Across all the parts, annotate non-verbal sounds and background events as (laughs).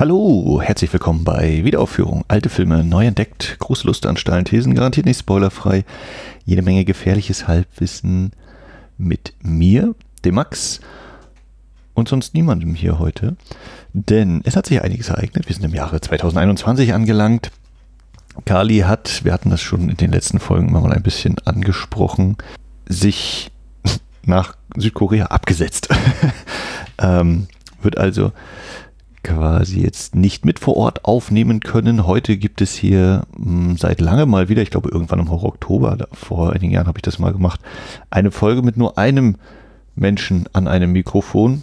Hallo, herzlich willkommen bei Wiederaufführung. Alte Filme neu entdeckt, große Lust an steilen Thesen, garantiert nicht spoilerfrei. Jede Menge gefährliches Halbwissen mit mir, dem Max und sonst niemandem hier heute. Denn es hat sich einiges ereignet. Wir sind im Jahre 2021 angelangt. Kali hat, wir hatten das schon in den letzten Folgen mal ein bisschen angesprochen, sich (laughs) nach Südkorea abgesetzt. (laughs) ähm, wird also quasi jetzt nicht mit vor Ort aufnehmen können. Heute gibt es hier mh, hm, seit langem mal wieder, ich glaube irgendwann im Oktober, da, vor einigen Jahren habe ich das mal gemacht, eine Folge mit nur einem Menschen an einem Mikrofon.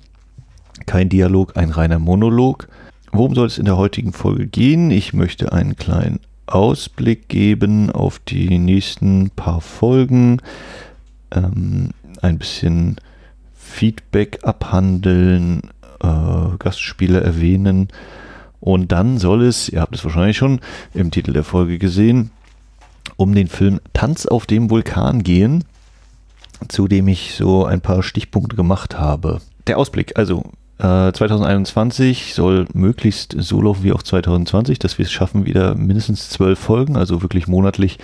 Kein Dialog, ein reiner Monolog. Worum soll es in der heutigen Folge gehen? Ich möchte einen kleinen Ausblick geben auf die nächsten paar Folgen. Ähm, ein bisschen Feedback abhandeln, äh, Gastspiele erwähnen. Und dann soll es, ihr habt es wahrscheinlich schon im Titel der Folge gesehen, um den Film Tanz auf dem Vulkan gehen, zu dem ich so ein paar Stichpunkte gemacht habe. Der Ausblick, also äh, 2021 soll möglichst so laufen wie auch 2020, dass wir es schaffen, wieder mindestens zwölf Folgen, also wirklich monatlich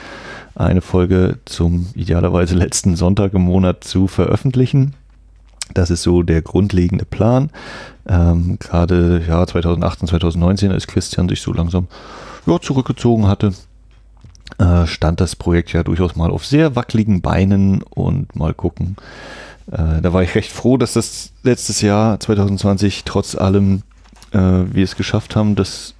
eine Folge zum idealerweise letzten Sonntag im Monat zu veröffentlichen. Das ist so der grundlegende Plan. Ähm, Gerade ja, 2018, 2019, als Christian sich so langsam ja, zurückgezogen hatte, äh, stand das Projekt ja durchaus mal auf sehr wackeligen Beinen und mal gucken. Äh, da war ich recht froh, dass das letztes Jahr 2020 trotz allem äh, wir es geschafft haben, das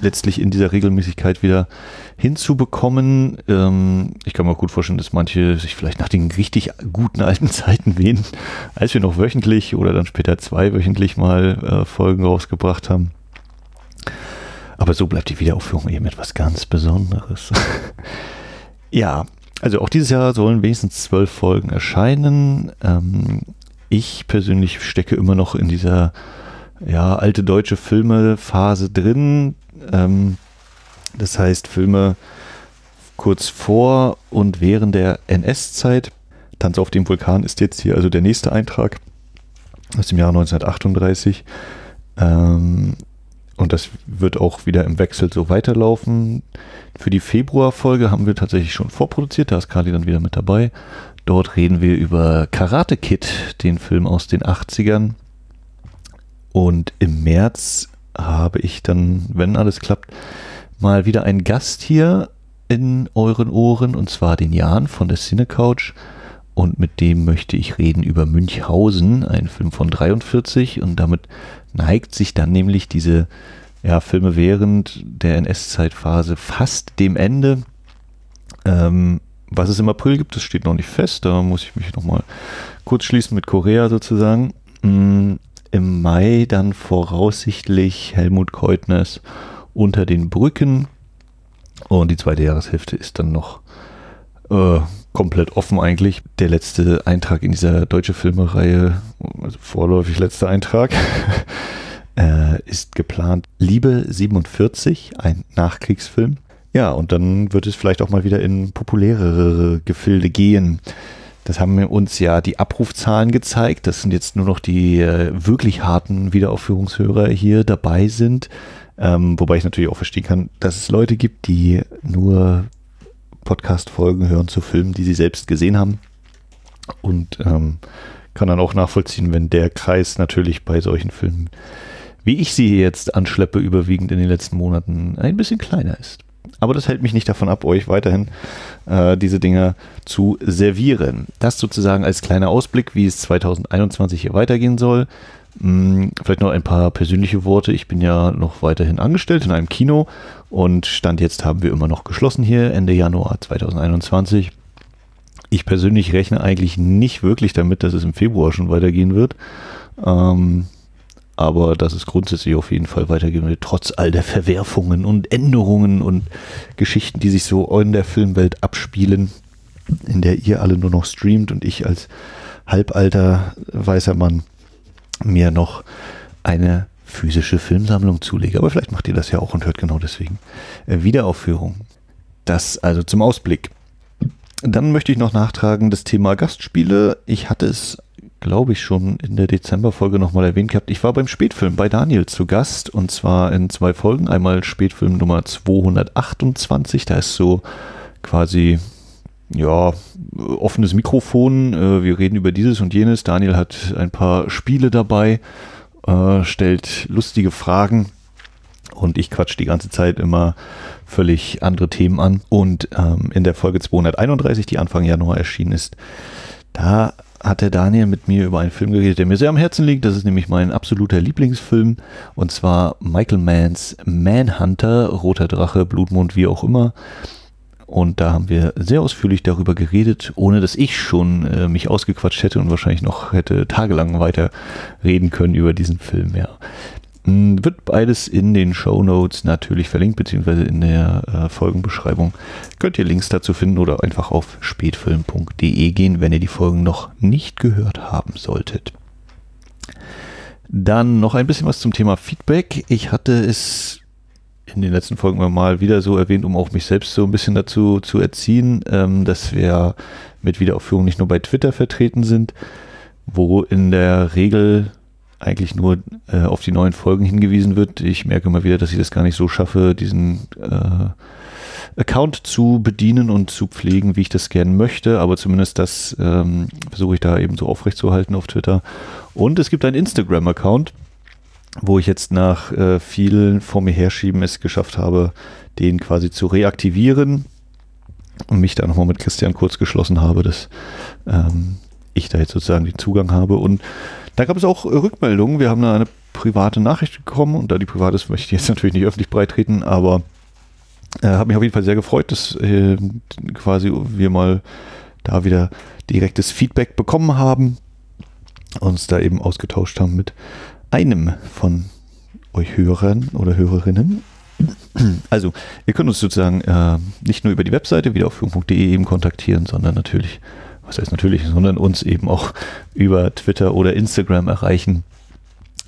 letztlich in dieser Regelmäßigkeit wieder hinzubekommen. Ähm, ich kann mir auch gut vorstellen, dass manche sich vielleicht nach den richtig guten alten Zeiten wehen, als wir noch wöchentlich oder dann später zweiwöchentlich mal äh, Folgen rausgebracht haben. Aber so bleibt die Wiederaufführung eben etwas ganz Besonderes. (laughs) ja, also auch dieses Jahr sollen wenigstens zwölf Folgen erscheinen. Ähm, ich persönlich stecke immer noch in dieser ja, alte deutsche Filme-Phase drin. Ähm, das heißt, Filme kurz vor und während der NS-Zeit. Tanz auf dem Vulkan ist jetzt hier also der nächste Eintrag aus dem Jahr 1938. Ähm, und das wird auch wieder im Wechsel so weiterlaufen. Für die Februarfolge haben wir tatsächlich schon vorproduziert, da ist Kali dann wieder mit dabei. Dort reden wir über Karate Kid, den Film aus den 80ern. Und im März habe ich dann, wenn alles klappt, mal wieder einen Gast hier in euren Ohren, und zwar den Jan von der Cine Couch. Und mit dem möchte ich reden über Münchhausen, ein Film von 43. Und damit neigt sich dann nämlich diese ja, Filme während der NS-Zeitphase fast dem Ende. Ähm, was es im April gibt, das steht noch nicht fest. Da muss ich mich nochmal kurz schließen mit Korea sozusagen. Im Mai dann voraussichtlich Helmut Keutners unter den Brücken. Und die zweite Jahreshälfte ist dann noch äh, komplett offen eigentlich. Der letzte Eintrag in dieser deutsche Filmereihe, also vorläufig letzter Eintrag, (laughs) äh, ist geplant Liebe 47, ein Nachkriegsfilm. Ja, und dann wird es vielleicht auch mal wieder in populärere Gefilde gehen. Das haben uns ja die Abrufzahlen gezeigt. Das sind jetzt nur noch die äh, wirklich harten Wiederaufführungshörer hier dabei sind. Ähm, wobei ich natürlich auch verstehen kann, dass es Leute gibt, die nur Podcast-Folgen hören zu Filmen, die sie selbst gesehen haben. Und ähm, kann dann auch nachvollziehen, wenn der Kreis natürlich bei solchen Filmen, wie ich sie jetzt anschleppe, überwiegend in den letzten Monaten ein bisschen kleiner ist. Aber das hält mich nicht davon ab, euch weiterhin äh, diese Dinge zu servieren. Das sozusagen als kleiner Ausblick, wie es 2021 hier weitergehen soll. Hm, vielleicht noch ein paar persönliche Worte. Ich bin ja noch weiterhin angestellt in einem Kino und Stand jetzt haben wir immer noch geschlossen hier Ende Januar 2021. Ich persönlich rechne eigentlich nicht wirklich damit, dass es im Februar schon weitergehen wird. Ähm, aber dass es grundsätzlich auf jeden Fall weitergehen trotz all der Verwerfungen und Änderungen und Geschichten, die sich so in der Filmwelt abspielen, in der ihr alle nur noch streamt und ich als halbalter weißer Mann mir noch eine physische Filmsammlung zulege. Aber vielleicht macht ihr das ja auch und hört genau deswegen äh, Wiederaufführung. Das also zum Ausblick. Dann möchte ich noch nachtragen das Thema Gastspiele. Ich hatte es glaube ich, schon in der Dezemberfolge nochmal erwähnt gehabt. Ich war beim Spätfilm bei Daniel zu Gast und zwar in zwei Folgen. Einmal Spätfilm Nummer 228, da ist so quasi ja, offenes Mikrofon. Äh, wir reden über dieses und jenes. Daniel hat ein paar Spiele dabei, äh, stellt lustige Fragen und ich quatsch die ganze Zeit immer völlig andere Themen an. Und ähm, in der Folge 231, die Anfang Januar erschienen ist, da hat der Daniel mit mir über einen Film geredet, der mir sehr am Herzen liegt. Das ist nämlich mein absoluter Lieblingsfilm. Und zwar Michael Manns Manhunter, Roter Drache, Blutmond, wie auch immer. Und da haben wir sehr ausführlich darüber geredet, ohne dass ich schon äh, mich ausgequatscht hätte und wahrscheinlich noch hätte tagelang weiter reden können über diesen Film. Ja. Hm, wird beides in den Show Notes natürlich verlinkt, beziehungsweise in der äh, Folgenbeschreibung. Könnt ihr Links dazu finden oder einfach auf spätfilm.de gehen, wenn ihr die Folgen noch nicht gehört haben solltet. Dann noch ein bisschen was zum Thema Feedback. Ich hatte es in den letzten Folgen mal wieder so erwähnt, um auch mich selbst so ein bisschen dazu zu erziehen, ähm, dass wir mit Wiederaufführung nicht nur bei Twitter vertreten sind, wo in der Regel eigentlich nur äh, auf die neuen Folgen hingewiesen wird. Ich merke immer wieder, dass ich das gar nicht so schaffe, diesen äh, Account zu bedienen und zu pflegen, wie ich das gerne möchte, aber zumindest das ähm, versuche ich da eben so aufrechtzuerhalten auf Twitter. Und es gibt einen Instagram-Account, wo ich jetzt nach äh, vielen vor mir herschieben es geschafft habe, den quasi zu reaktivieren und mich da nochmal mit Christian kurz geschlossen habe, dass ähm, ich da jetzt sozusagen den Zugang habe. Und da gab es auch Rückmeldungen. Wir haben da eine private Nachricht bekommen und da die privat ist, möchte ich jetzt (laughs) natürlich nicht öffentlich breitreten, aber äh, habe mich auf jeden Fall sehr gefreut, dass äh, quasi wir mal da wieder direktes Feedback bekommen haben, uns da eben ausgetauscht haben mit einem von euch Hörern oder Hörerinnen. (clears throat) Also, ihr könnt uns sozusagen äh, nicht nur über die Webseite wiederaufführung.de eben kontaktieren, sondern natürlich, was heißt natürlich, sondern uns eben auch über Twitter oder Instagram erreichen.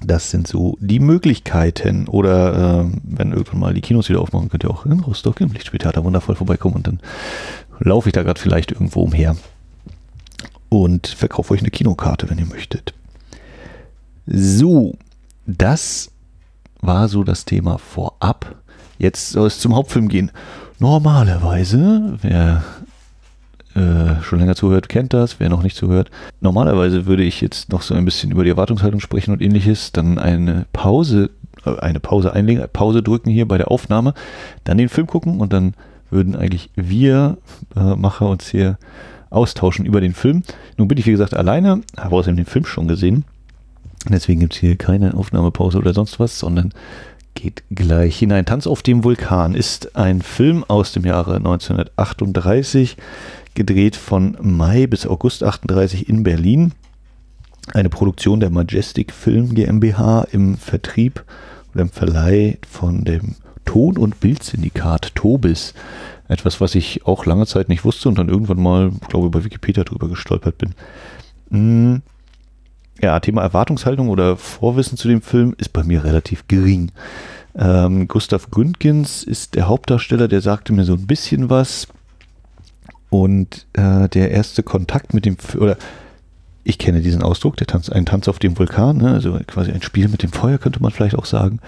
Das sind so die Möglichkeiten. Oder äh, wenn irgendwann mal die Kinos wieder aufmachen, könnt ihr auch in Rostock im Lichtspieltheater wundervoll vorbeikommen und dann laufe ich da gerade vielleicht irgendwo umher und verkaufe euch eine Kinokarte, wenn ihr möchtet. So, das war so das Thema vorab. Jetzt soll es zum Hauptfilm gehen. Normalerweise, wer äh, schon länger zuhört, kennt das. Wer noch nicht zuhört, normalerweise würde ich jetzt noch so ein bisschen über die Erwartungshaltung sprechen und ähnliches, dann eine Pause, äh, eine Pause einlegen, Pause drücken hier bei der Aufnahme, dann den Film gucken und dann würden eigentlich wir äh, Macher uns hier austauschen über den Film. Nun bin ich, wie gesagt, alleine, habe außerdem den Film schon gesehen Deswegen gibt es hier keine Aufnahmepause oder sonst was, sondern geht gleich hinein. Tanz auf dem Vulkan ist ein Film aus dem Jahre 1938, gedreht von Mai bis August 38 in Berlin. Eine Produktion der Majestic Film GmbH im Vertrieb oder im Verleih von dem Ton- und Bildsyndikat Tobis. Etwas, was ich auch lange Zeit nicht wusste und dann irgendwann mal, glaube ich, bei Wikipedia drüber gestolpert bin. Ja, Thema Erwartungshaltung oder Vorwissen zu dem Film ist bei mir relativ gering. Ähm, Gustav Gründgens ist der Hauptdarsteller, der sagte mir so ein bisschen was. Und äh, der erste Kontakt mit dem, oder ich kenne diesen Ausdruck, der Tanz, ein Tanz auf dem Vulkan, ne? also quasi ein Spiel mit dem Feuer, könnte man vielleicht auch sagen.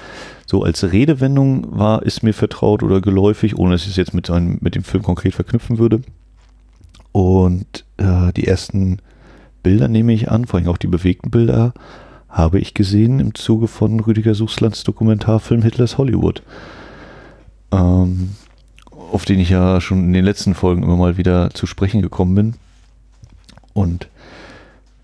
So als Redewendung war, ist mir vertraut oder geläufig, ohne dass ich es jetzt mit, einem, mit dem Film konkret verknüpfen würde. Und äh, die ersten Bilder nehme ich an, vor allem auch die bewegten Bilder, habe ich gesehen im Zuge von Rüdiger Suchslands Dokumentarfilm Hitlers Hollywood. Ähm, auf den ich ja schon in den letzten Folgen immer mal wieder zu sprechen gekommen bin. Und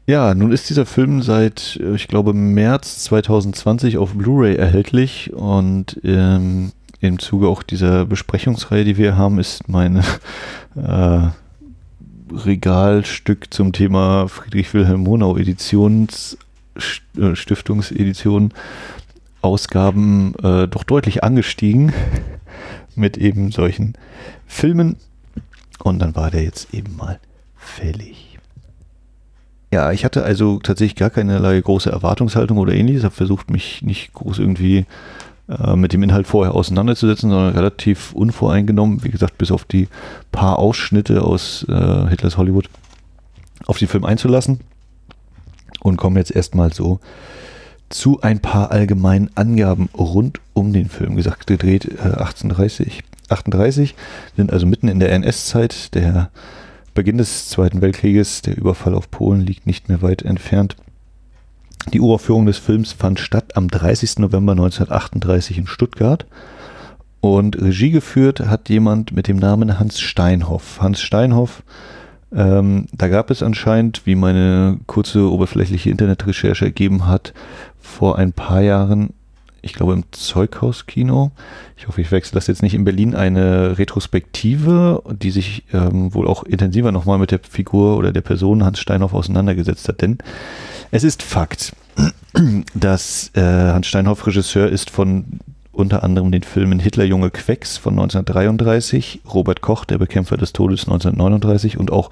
ja, nun ist dieser Film seit, ich glaube, März 2020 auf Blu-ray erhältlich und ähm, im Zuge auch dieser Besprechungsreihe, die wir haben, ist meine (laughs) äh, Regalstück zum Thema Friedrich Wilhelm Monau Editions äh, Stiftungsedition Ausgaben äh, doch deutlich angestiegen (laughs) mit eben solchen Filmen und dann war der jetzt eben mal fällig. Ja, ich hatte also tatsächlich gar keinerlei große Erwartungshaltung oder ähnliches, habe versucht mich nicht groß irgendwie äh, mit dem Inhalt vorher auseinanderzusetzen, sondern relativ unvoreingenommen, wie gesagt, bis auf die paar Ausschnitte aus äh, Hitlers Hollywood auf den Film einzulassen. und kommen jetzt erstmal so zu ein paar allgemeinen Angaben rund um den Film. Gesagt, gedreht äh, 1830. 38 sind also mitten in der NS-Zeit, der Beginn des Zweiten Weltkrieges, der Überfall auf Polen liegt nicht mehr weit entfernt. Die Uraufführung des Films fand statt am 30. November 1938 in Stuttgart. Und Regie geführt hat jemand mit dem Namen Hans Steinhoff. Hans Steinhoff, ähm, da gab es anscheinend, wie meine kurze oberflächliche Internetrecherche ergeben hat, vor ein paar Jahren, ich glaube im Zeughauskino, ich hoffe, ich wechsle das jetzt nicht in Berlin, eine Retrospektive, die sich ähm, wohl auch intensiver nochmal mit der Figur oder der Person Hans Steinhoff auseinandergesetzt hat. Denn es ist Fakt, (clears throat) dass äh, Hans Steinhoff Regisseur ist von unter anderem den Filmen Hitler Junge Quecks von 1933, Robert Koch, der Bekämpfer des Todes 1939 und auch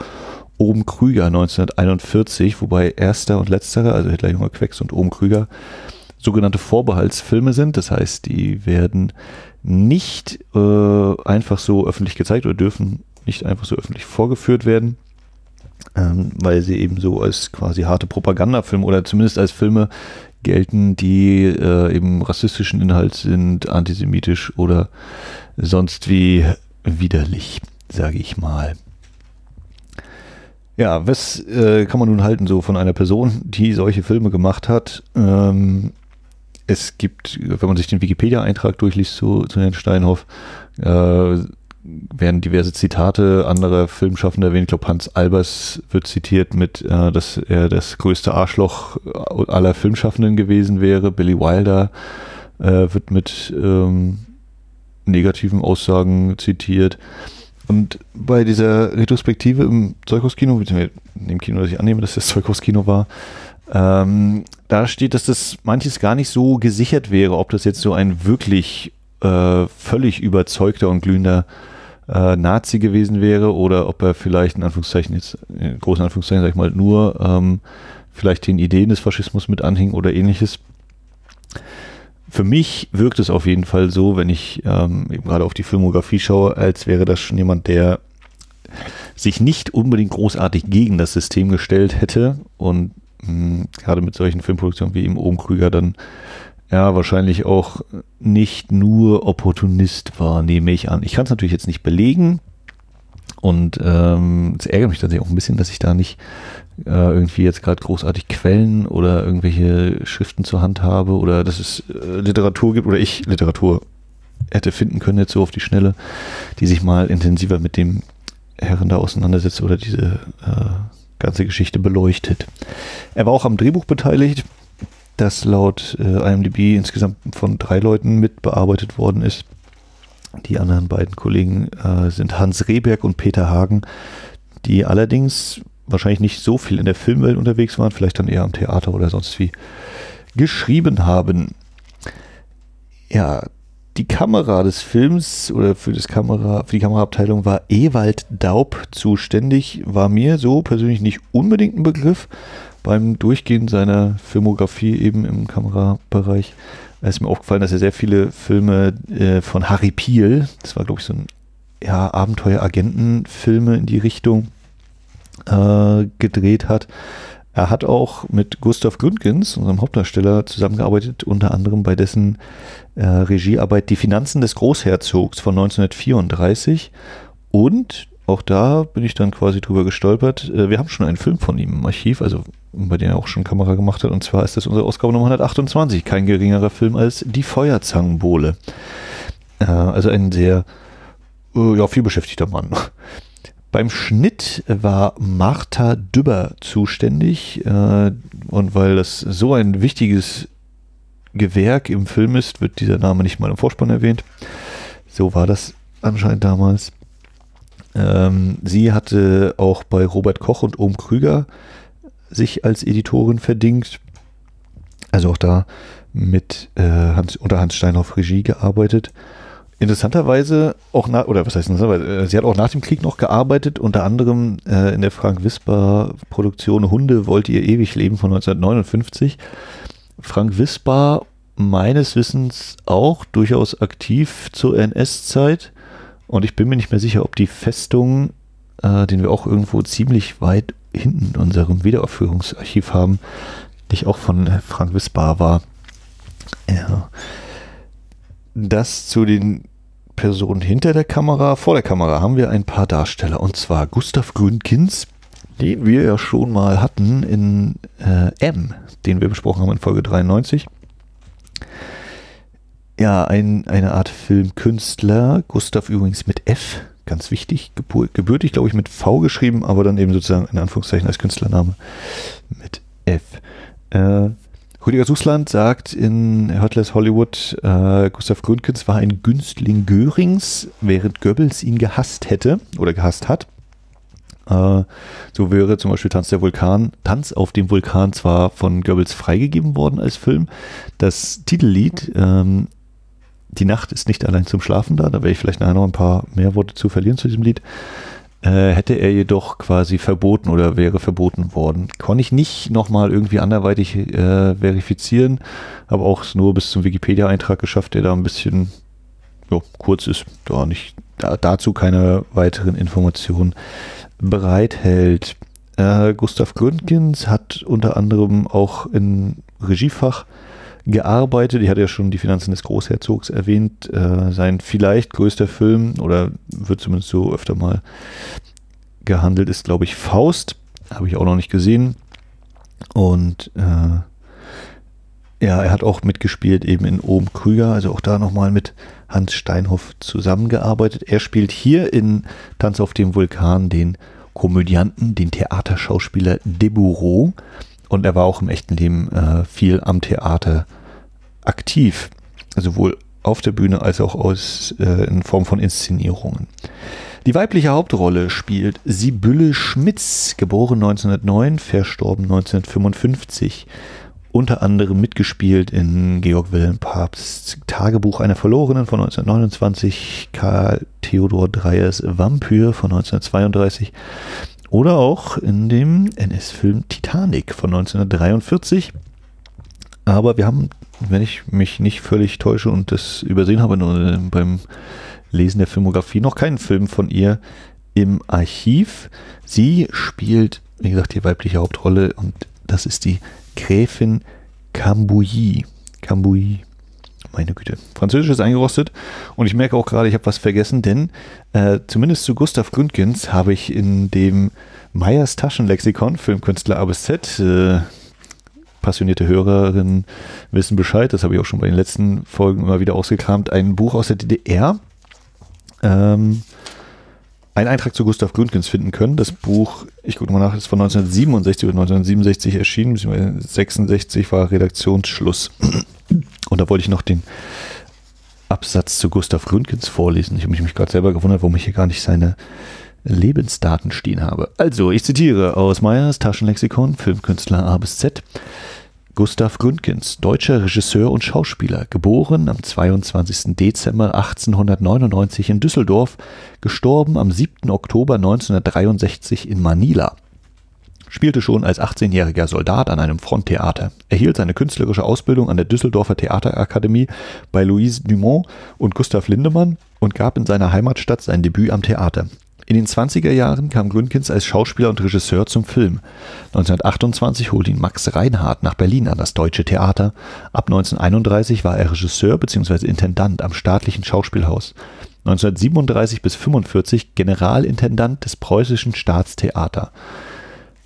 Oben Krüger 1941, wobei erster und letzterer, also Hitler Junge Quecks und Oben Krüger, sogenannte Vorbehaltsfilme sind. Das heißt, die werden nicht äh, einfach so öffentlich gezeigt oder dürfen nicht einfach so öffentlich vorgeführt werden, ähm, weil sie eben so als quasi harte Propagandafilme oder zumindest als Filme gelten, die äh, eben rassistischen Inhalt sind, antisemitisch oder sonst wie widerlich, sage ich mal. Ja, was äh, kann man nun halten so von einer Person, die solche Filme gemacht hat? Ähm, es gibt, wenn man sich den Wikipedia-Eintrag durchliest zu, zu Herrn Steinhoff, äh, werden diverse Zitate anderer Filmschaffender erwähnt. Ich glaube, Hans Albers wird zitiert mit, äh, dass er das größte Arschloch aller Filmschaffenden gewesen wäre. Billy Wilder äh, wird mit ähm, negativen Aussagen zitiert. Und bei dieser Retrospektive im Zeughauskino, in dem Kino, das ich annehme, dass das Zeughauskino war, ähm, da steht, dass das manches gar nicht so gesichert wäre, ob das jetzt so ein wirklich äh, völlig überzeugter und glühender äh, Nazi gewesen wäre oder ob er vielleicht in Anführungszeichen jetzt, in großen Anführungszeichen sag ich mal, nur ähm, vielleicht den Ideen des Faschismus mit anhing oder ähnliches. Für mich wirkt es auf jeden Fall so, wenn ich ähm, eben gerade auf die Filmografie schaue, als wäre das schon jemand, der sich nicht unbedingt großartig gegen das System gestellt hätte und mh, hm, gerade mit solchen Filmproduktionen wie im Ohm Krüger dann ja, wahrscheinlich auch nicht nur Opportunist war, nehme ich an. Ich kann es natürlich jetzt nicht belegen und ähm, es ärgert mich tatsächlich auch ein bisschen, dass ich da nicht äh, irgendwie jetzt gerade großartig Quellen oder irgendwelche Schriften zur Hand habe oder dass es äh, Literatur gibt oder ich Literatur hätte finden können jetzt so auf die Schnelle, die sich mal intensiver mit dem Herren da auseinandersetzt oder diese äh, ganze Geschichte beleuchtet. Er war auch am Drehbuch beteiligt das laut äh, IMDb insgesamt von drei Leuten mitbearbeitet worden ist. Die anderen beiden Kollegen äh, sind Hans Rehberg und Peter Hagen, die allerdings wahrscheinlich nicht so viel in der Filmwelt unterwegs waren, vielleicht dann eher am Theater oder sonst wie geschrieben haben. Ja, die Kamera des Films oder für, das Kamera, für die Kameraabteilung war Ewald Daub zuständig. War mir so persönlich nicht unbedingt ein Begriff, beim Durchgehen seiner Filmografie eben im Kamerabereich ist mir aufgefallen, dass er sehr viele Filme äh, von Harry Piel, das war glaube ich so ein ja, Abenteuer-Agenten-Filme in die Richtung äh, gedreht hat. Er hat auch mit Gustav Gründgens, unserem Hauptdarsteller, zusammengearbeitet, unter anderem bei dessen äh, Regiearbeit Die Finanzen des Großherzogs von 1934 und auch da bin ich dann quasi drüber gestolpert. Äh, wir haben schon einen Film von ihm im Archiv, also bei dem er auch schon Kamera gemacht hat. Und zwar ist das unsere Ausgabe Nummer 128. Kein geringerer Film als Die Feuerzangenbowle. Äh, also ein sehr, äh, ja, vielbeschäftigter Mann. Beim Schnitt war Martha Dübber zuständig. Und weil das so ein wichtiges Gewerk im Film ist, wird dieser Name nicht mal im Vorspann erwähnt. So war das anscheinend damals. Ähm, sie hatte auch bei Robert Koch und Ohm Krüger sich als Editorin verdingt. Also auch da mit äh, Hans, unter Hans Steinhoff Regie gearbeitet. Interessanterweise auch nach, oder was heißt interessanterweise, äh, sie hat auch nach dem Krieg noch gearbeitet, unter anderem äh, in der Frank Wisper Produktion Hunde wollt ihr ewig leben von 1959. Frank Wisper meines Wissens auch durchaus aktiv zur NS-Zeit und ich bin mir nicht mehr sicher, ob die Festung, äh, den wir auch irgendwo ziemlich weit hinten in unserem Wiederaufführungsarchiv haben, die auch von Frank Wisbar war. Ja. Das zu den Personen hinter der Kamera. Vor der Kamera haben wir ein paar Darsteller und zwar Gustav Gründkins, den wir ja schon mal hatten in äh, M, den wir besprochen haben in Folge 93 ja, ein, eine Art Filmkünstler. Gustav übrigens mit F, ganz wichtig. gebürtig, glaube ich, mit V geschrieben, aber dann eben sozusagen in Anführungszeichen als Künstlername mit F. Äh, Rüdiger Sußland sagt in Hurtless Hollywood, äh, Gustav Gründgens war ein Günstling Görings, während Goebbels ihn gehasst hätte oder gehasst hat. Äh, so wäre zum Beispiel Tanz der Vulkan, Tanz auf dem Vulkan zwar von Goebbels freigegeben worden als Film. Das Titellied ähm, die Nacht ist nicht allein zum Schlafen da, da werde ich vielleicht nachher noch ein paar mehr Worte zu verlieren zu diesem Lied. Äh, hätte er jedoch quasi verboten oder wäre verboten worden. Konnte ich nicht nochmal irgendwie anderweitig äh, verifizieren, aber auch nur bis zum Wikipedia-Eintrag geschafft, der da ein bisschen jo, kurz ist, da nicht da, dazu keine weiteren Informationen bereithält. Äh, Gustav Gründgens hat unter anderem auch in Regiefach gearbeitet. Ich hatte ja schon die Finanzen des Großherzogs erwähnt. Äh, sein vielleicht größter Film, oder wird zumindest so öfter mal gehandelt, ist, glaube ich, Faust. Habe ich auch noch nicht gesehen. Und äh, ja, er hat auch mitgespielt eben in Ohm Krüger, also auch da nochmal mit Hans Steinhoff zusammengearbeitet. Er spielt hier in Tanz auf dem Vulkan den Komödianten, den Theaterschauspieler Debureau. Und er war auch im echten Leben äh, viel am Theater aktiv, sowohl auf der Bühne als auch aus, äh, in Form von Inszenierungen. Die weibliche Hauptrolle spielt Sibylle Schmitz, geboren 1909, verstorben 1955. Unter anderem mitgespielt in Georg Wilhelm Papsts Tagebuch einer Verlorenen von 1929, Karl Theodor Dreyers Vampyr von 1932 oder auch in dem NS-Film Titanic von 1943. Aber wir haben wenn ich mich nicht völlig täusche und das übersehen habe nur beim Lesen der Filmografie, noch keinen Film von ihr im Archiv. Sie spielt, wie gesagt, die weibliche Hauptrolle und das ist die Gräfin Cambouilly. Cambouilly. Meine Güte. Französisch ist eingerostet und ich merke auch gerade, ich habe was vergessen, denn äh, zumindest zu Gustav Gründgens habe ich in dem Meyers Taschenlexikon, Filmkünstler A bis Z, äh, passionierte Hörerinnen wissen Bescheid, das habe ich auch schon bei den letzten Folgen immer wieder ausgekramt, ein Buch aus der DDR, ähm, einen Eintrag zu Gustav Gründgens finden können. Das Buch, ich gucke mal nach, ist von 1967 oder 1967 erschienen, beziehungsweise 66 war Redaktionsschluss. Und da wollte ich noch den Absatz zu Gustav Gründgens vorlesen. Ich habe mich gerade selber gewundert, warum ich hier gar nicht seine Lebensdaten stehen habe. Also, ich zitiere aus Meyers Taschenlexikon, Filmkünstler A bis Z. Gustav Gründgens, deutscher Regisseur und Schauspieler, geboren am 22. Dezember 1899 in Düsseldorf, gestorben am 7. Oktober 1963 in Manila. Spielte schon als 18-jähriger Soldat an einem Fronttheater, erhielt seine künstlerische Ausbildung an der Düsseldorfer Theaterakademie bei Louise Dumont und Gustav Lindemann und gab in seiner Heimatstadt sein Debüt am Theater. In den 20er Jahren kam Gründgens als Schauspieler und Regisseur zum Film. 1928 holte ihn Max Reinhardt nach Berlin an das Deutsche Theater. Ab 1931 war er Regisseur bzw. Intendant am staatlichen Schauspielhaus. 1937 bis 1945 Generalintendant des Preußischen Staatstheater.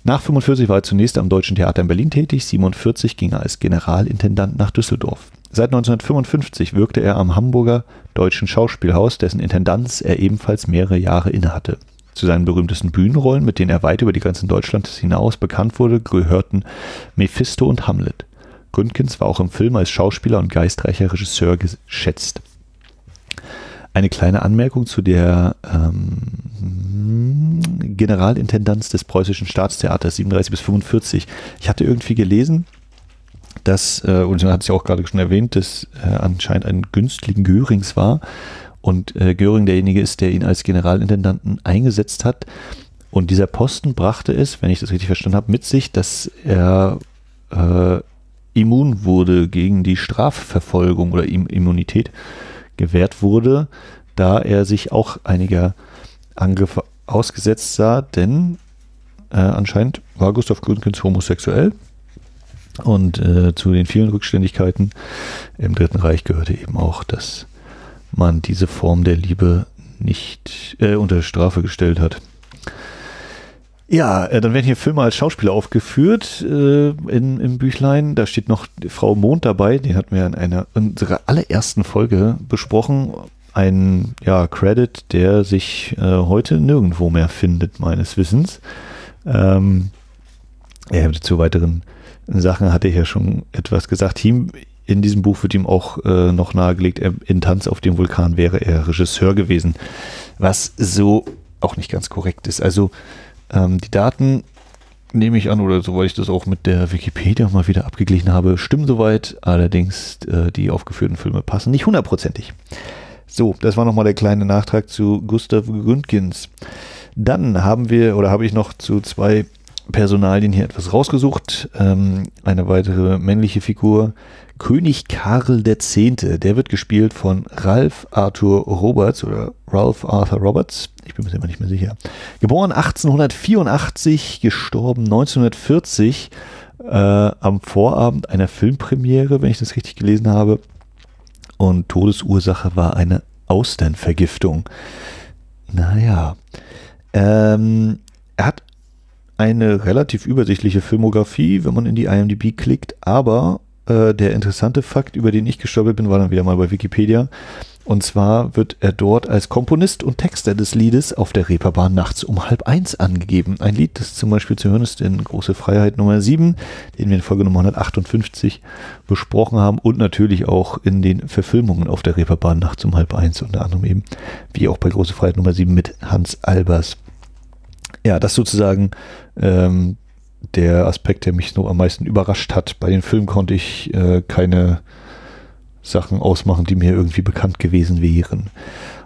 Nach 1945 war er zunächst am Deutschen Theater in Berlin tätig, 1947 ging er als Generalintendant nach Düsseldorf. Seit 1955 wirkte er am Hamburger Deutschen Schauspielhaus, dessen Intendanz er ebenfalls mehrere Jahre innehatte. Zu seinen berühmtesten Bühnenrollen, mit denen er weit über die Grenzen Deutschlands hinaus bekannt wurde, gehörten Mephisto und Hamlet. Gründgens war auch im Film als Schauspieler und geistreicher Regisseur geschätzt. Eine kleine Anmerkung zu der ähm, Generalintendanz des Preußischen Staatstheaters 37 bis 45. Ich hatte irgendwie gelesen, dass, äh, und hat sich auch gerade schon erwähnt, dass äh, anscheinend ein Günstling Görings war und äh, Göring derjenige ist, der ihn als Generalintendanten eingesetzt hat. Und dieser Posten brachte es, wenn ich das richtig verstanden habe, mit sich, dass er äh, immun wurde gegen die Strafverfolgung oder Immunität gewährt wurde, da er sich auch einiger Angriffe ausgesetzt sah, denn Äh, anscheinend war Gustav Gründgens homosexuell. Und äh, zu den vielen Rückständigkeiten im Dritten Reich gehörte eben auch, dass man diese Form der Liebe nicht äh, unter Strafe gestellt hat. Ja, äh, dann werden hier Filme als Schauspieler aufgeführt äh, in, im Büchlein. Da steht noch Frau Mond dabei, den hatten wir in einer unserer allerersten Folge besprochen. Ein ja, Credit, der sich äh, heute nirgendwo mehr findet, meines Wissens. Ähm, ja, zu weiteren Sachen hatte ich ja schon etwas gesagt. Ihm, in diesem Buch wird ihm auch äh, noch nahegelegt, er, in Tanz auf dem Vulkan wäre er Regisseur gewesen, was so auch nicht ganz korrekt ist. Also ähm, die Daten nehme ich an, oder soweit ich das auch mit der Wikipedia mal wieder abgeglichen habe, stimmen soweit, allerdings äh, die aufgeführten Filme passen nicht hundertprozentig. So, das war nochmal der kleine Nachtrag zu Gustav Gründgens. Dann haben wir, oder habe ich noch zu zwei Personalien hier etwas rausgesucht. Ähm, eine weitere männliche Figur, König Karl X. Der wird gespielt von Ralph Arthur Roberts oder Ralph Arthur Roberts. Ich bin mir immer nicht mehr sicher. Geboren 1884, gestorben 1940 äh, am Vorabend einer Filmpremiere, wenn ich das richtig gelesen habe. Und Todesursache war eine Austernvergiftung. Naja. Ähm, er hat eine relativ übersichtliche Filmografie, wenn man in die IMDb klickt, aber äh, der interessante Fakt, über den ich gestolpert bin, war dann wieder mal bei Wikipedia. Und zwar wird er dort als Komponist und Texter des Liedes auf der Reeperbahn nachts um halb eins angegeben. Ein Lied, das zum Beispiel zu hören ist in Große Freiheit Nummer 7, den wir in Folge Nummer 158 besprochen haben und natürlich auch in den Verfilmungen auf der Reeperbahn nachts um halb eins, unter anderem eben, wie auch bei Große Freiheit Nummer 7 mit Hans Albers. Ja, das sozusagen ähm, der Aspekt, der mich so am meisten überrascht hat. Bei den Filmen konnte ich äh, keine Sachen ausmachen, die mir irgendwie bekannt gewesen wären.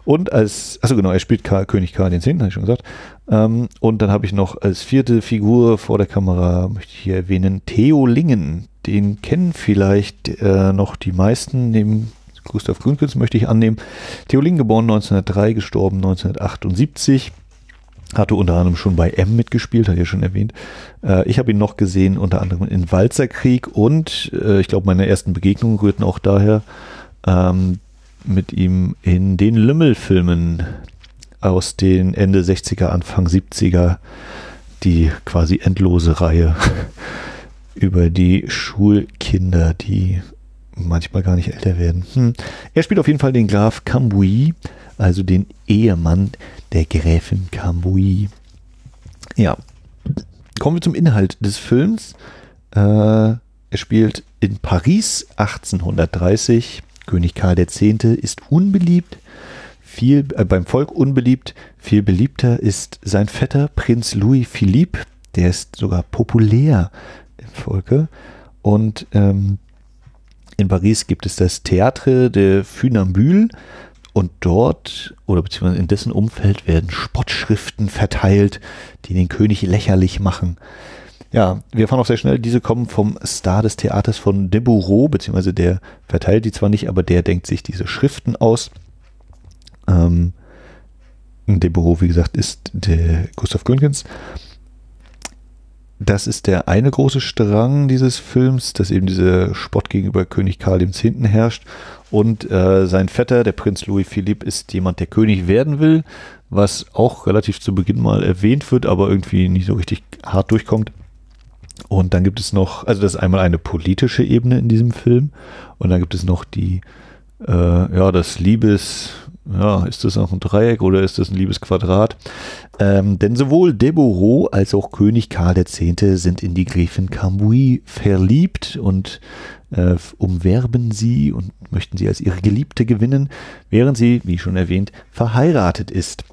Und als, also genau, er spielt Karl, König Karl X., habe ich schon gesagt. Ähm, und dann habe ich noch als vierte Figur vor der Kamera, möchte ich hier erwähnen, Theo Lingen. Den kennen vielleicht äh, noch die meisten, neben Gustav Grünkens möchte ich annehmen. Theo Lingen, geboren 1903, gestorben 1978 hatte unter anderem schon bei M mitgespielt, hat ja schon erwähnt. Äh, ich habe ihn noch gesehen, unter anderem in Walzerkrieg und äh, ich glaube, meine ersten Begegnungen rührten auch daher ähm, mit ihm in den Lümmelfilmen aus den Ende 60er, Anfang 70er, die quasi endlose Reihe (laughs) über die Schulkinder, die manchmal gar nicht älter werden. Hm. Er spielt auf jeden Fall den Graf Cambouis, also den Ehemann der Gräfin Cambouis. Ja, kommen wir zum Inhalt des Films. Äh, er spielt in Paris 1830. König Karl X. ist unbeliebt, viel äh, beim Volk unbeliebt. Viel beliebter ist sein Vetter Prinz Louis Philippe. Der ist sogar populär im Volke. Und ähm, in Paris gibt es das Théâtre de Funambule. Und dort oder beziehungsweise in dessen Umfeld werden Spottschriften verteilt, die den König lächerlich machen. Ja, wir erfahren auch sehr schnell, diese kommen vom Star des Theaters von de Bourreau, beziehungsweise der verteilt die zwar nicht, aber der denkt sich diese Schriften aus. Ähm, de Bourreau, wie gesagt, ist der Gustav Gründgens. Das ist der eine große Strang dieses Films, dass eben dieser Spott gegenüber König Karl X. herrscht. Und äh, sein Vetter, der Prinz Louis Philippe, ist jemand, der König werden will, was auch relativ zu Beginn mal erwähnt wird, aber irgendwie nicht so richtig hart durchkommt. Und dann gibt es noch, also das ist einmal eine politische Ebene in diesem Film. Und dann gibt es noch die, äh, ja, das Liebes, ja, ist das noch ein Dreieck oder ist das ein Liebesquadrat? Ähm, denn sowohl Deborah als auch König Karl X. sind in die Gräfin Cambouis verliebt und äh, umwerben sie und möchten sie als ihre Geliebte gewinnen, während sie, wie schon erwähnt, verheiratet ist.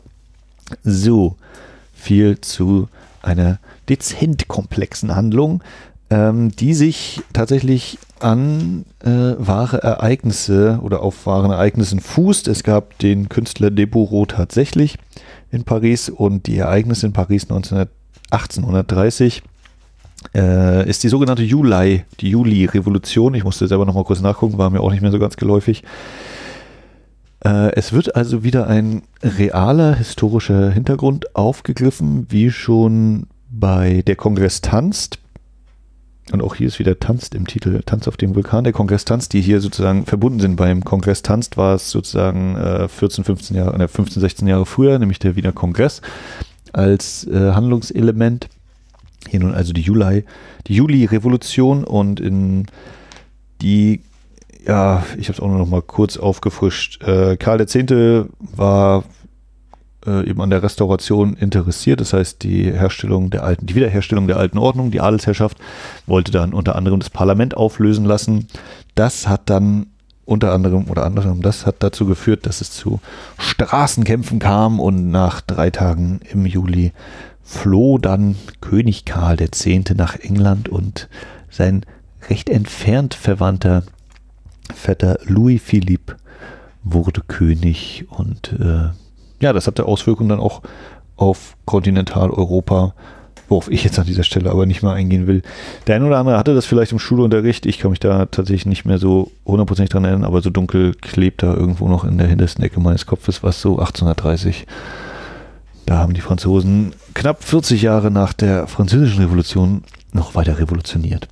So, viel zu einer dezent komplexen Handlung, ähm, die sich tatsächlich an äh, wahre Ereignisse oder auf wahren Ereignissen fußt. Es gab den Künstler Deborah tatsächlich in Paris und die Ereignisse in Paris 19, 1830 äh, ist die sogenannte Juli, die Juli-Revolution. Ich musste selber nochmal kurz nachgucken, war mir auch nicht mehr so ganz geläufig. Äh, es wird also wieder ein realer historischer Hintergrund aufgegriffen, wie schon bei Der Kongress tanzt. Und auch hier ist wieder tanzt im Titel, Tanz auf dem Vulkan. Der Kongress tanzt, die hier sozusagen verbunden sind. Beim Kongress tanzt war es sozusagen äh, 14, 15 Jahre, äh, 15, 16 Jahre früher, nämlich der Wiener Kongress als äh, Handlungselement. Hier nun also die Juli, die Juli-Revolution und in die, ja, ich habe es auch noch mal kurz aufgefrischt. Äh, Karl X. war äh, eben an der Restauration interessiert. Das heißt, die Herstellung der alten, die Wiederherstellung der alten Ordnung, die Adelsherrschaft, wollte dann unter anderem das Parlament auflösen lassen. Das hat dann unter anderem oder anderem, das hat dazu geführt, dass es zu Straßenkämpfen kam und nach drei Tagen im Juli floh dann König Karl X. nach England und sein recht entfernt verwandter Vetter Louis Philippe wurde König und äh, ja, das hatte Auswirkungen dann auch auf Kontinentaleuropa, worauf ich jetzt an dieser Stelle aber nicht mehr eingehen will. Der eine oder andere hatte das vielleicht im Schulunterricht. Ich kann mich da tatsächlich nicht mehr so hundertprozentig dran erinnern, aber so dunkel klebt da irgendwo noch in der hintersten Ecke meines Kopfes, was so 1830. Da haben die Franzosen knapp 40 Jahre nach der Französischen Revolution noch weiter revolutioniert.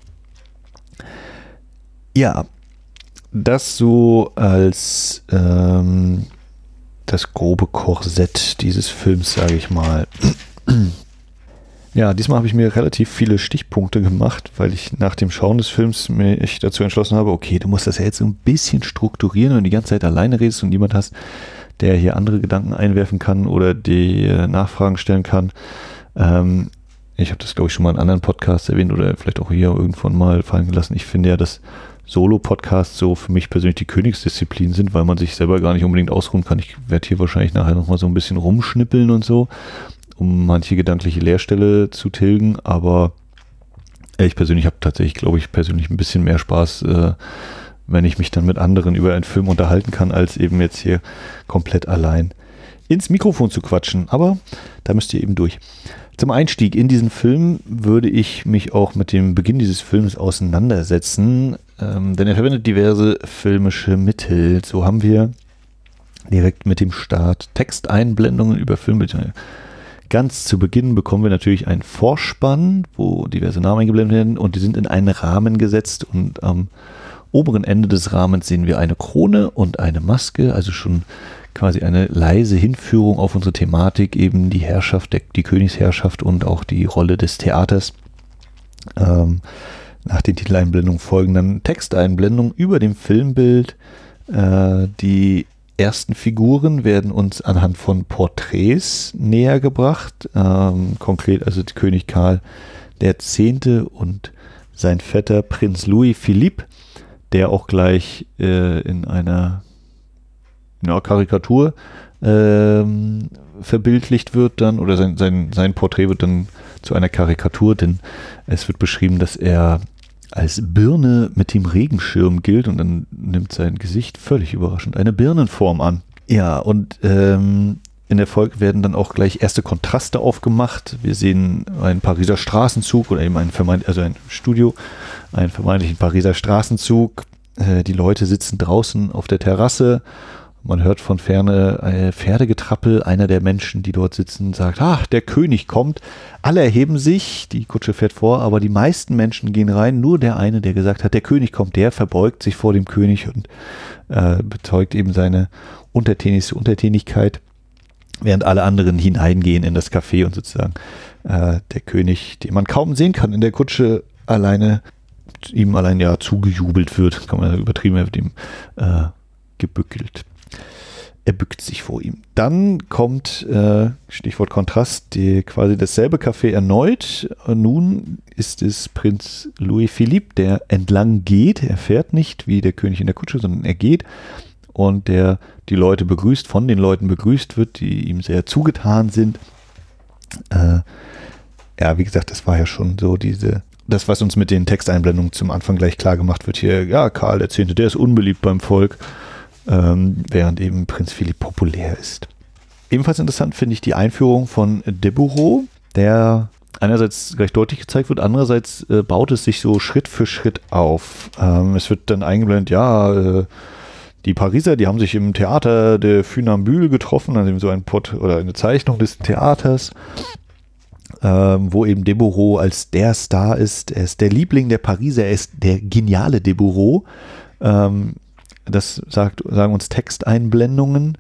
Ja, das so als ähm, das grobe Korsett dieses Films, sage ich mal. (clears throat) Ja, diesmal habe ich mir relativ viele Stichpunkte gemacht, weil ich nach dem Schauen des Films mich dazu entschlossen habe, okay, du musst das ja jetzt so ein bisschen strukturieren und die ganze Zeit alleine redest und niemand hast, der hier andere Gedanken einwerfen kann oder die Nachfragen stellen kann. Ähm, ich habe das, glaube ich, schon mal in anderen Podcasts erwähnt oder vielleicht auch hier irgendwann mal fallen gelassen. Ich finde ja, dass Solo-Podcasts so für mich persönlich die Königsdisziplin sind, weil man sich selber gar nicht unbedingt ausruhen kann. Ich werde hier wahrscheinlich nachher nochmal so ein bisschen rumschnippeln und so, um manche gedankliche Leerstelle zu tilgen, aber ich persönlich habe tatsächlich, glaube ich, persönlich ein bisschen mehr Spaß, äh, wenn ich mich dann mit anderen über einen Film unterhalten kann, als eben jetzt hier komplett allein ins Mikrofon zu quatschen. Aber da müsst ihr eben durch. Zum Einstieg in diesen Film würde ich mich auch mit dem Beginn dieses Films auseinandersetzen, ähm, denn er verwendet diverse filmische Mittel. So haben wir direkt mit dem Start Texteinblendungen über Filmbilder. Ganz zu Beginn bekommen wir natürlich einen Vorspann, wo diverse Namen eingeblendet werden und die sind in einen Rahmen gesetzt und am oberen Ende des Rahmens sehen wir eine Krone und eine Maske, also schon quasi eine leise Hinführung auf unsere Thematik, eben die Herrschaft, die Königsherrschaft und auch die Rolle des Theaters. Ähm, nach den Titeleinblendungen folgen dann Texteinblendungen über dem Filmbild. Äh, die ersten Figuren werden uns anhand von Porträts näher gebracht. Ähm, konkret also König Karl der Zehnte und sein Vetter Prinz Louis Philippe, der auch gleich äh, in einer ja, Karikatur ähm, verbildlicht wird dann, oder sein, sein, sein Porträt wird dann zu einer Karikatur, denn es wird beschrieben, dass er als Birne mit dem Regenschirm gilt und dann nimmt sein Gesicht völlig überraschend eine Birnenform an. Ja, und ähm, in der Folge werden dann auch gleich erste Kontraste aufgemacht. Wir sehen einen Pariser Straßenzug oder eben ein vermeint, also ein Studio, einen vermeintlichen Pariser Straßenzug. Äh, die Leute sitzen draußen auf der Terrasse man hört von ferne äh, Pferdegetrappel. Einer der Menschen, die dort sitzen, sagt, ach, der König kommt. Alle erheben sich, die Kutsche fährt vor, aber die meisten Menschen gehen rein. Nur der eine, der gesagt hat, der König kommt, der verbeugt sich vor dem König und äh, bezeugt eben seine untertänigste Untertänigkeit, während alle anderen hineingehen in das Café und sozusagen äh, der König, den man kaum sehen kann in der Kutsche, alleine ihm allein ja zugejubelt wird, kann man übertrieben, er wird ihm äh, gebückelt. Er bückt sich vor ihm. Dann kommt, äh, Stichwort Kontrast, die, quasi dasselbe Café erneut. Nun ist es Prinz Louis Philippe, der entlang geht. Er fährt nicht wie der König in der Kutsche, sondern er geht und der die Leute begrüßt, von den Leuten begrüßt wird, die ihm sehr zugetan sind. Äh, ja, wie gesagt, das war ja schon so diese, das, was uns mit den Texteinblendungen zum Anfang gleich klar gemacht wird hier. Ja, Karl X., der ist unbeliebt beim Volk ähm, während eben Prinz Philipp populär ist. Ebenfalls interessant finde ich die Einführung von Debureau, der einerseits recht deutlich gezeigt wird, andererseits äh, baut es sich so Schritt für Schritt auf. Ähm, es wird dann eingeblendet, ja, äh, die Pariser, die haben sich im Theater der Funambule getroffen, also so ein Port oder eine Zeichnung des Theaters. ähm, wo eben Deborah als der Star ist. Er ist der Liebling der Pariser, er ist der geniale Deborah. Ähm, das sagt, sagen uns Texteinblendungen.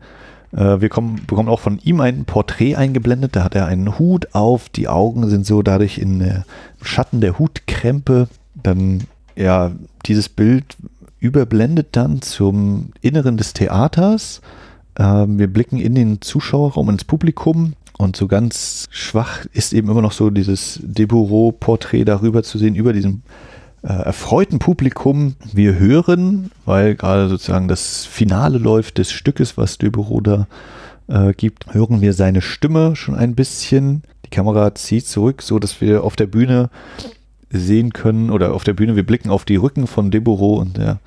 Äh, wir kommen, bekommen auch von ihm ein Porträt eingeblendet. Da hat er einen Hut auf. Die Augen sind so dadurch in äh, Schatten der Hutkrempe. Dann, ja, dieses Bild überblendet dann zum Inneren des Theaters. Äh, wir blicken in den Zuschauerraum, ins Publikum. Und so ganz schwach ist eben immer noch so dieses Debureau-Porträt darüber zu sehen, über diesem erfreuten Publikum. Wir hören, weil gerade sozusagen das Finale läuft des Stückes, was Debureau da äh, gibt, hören wir seine Stimme schon ein bisschen. Die Kamera zieht zurück, so dass wir auf der Bühne sehen können oder auf der Bühne, wir blicken auf die Rücken von Deborah und der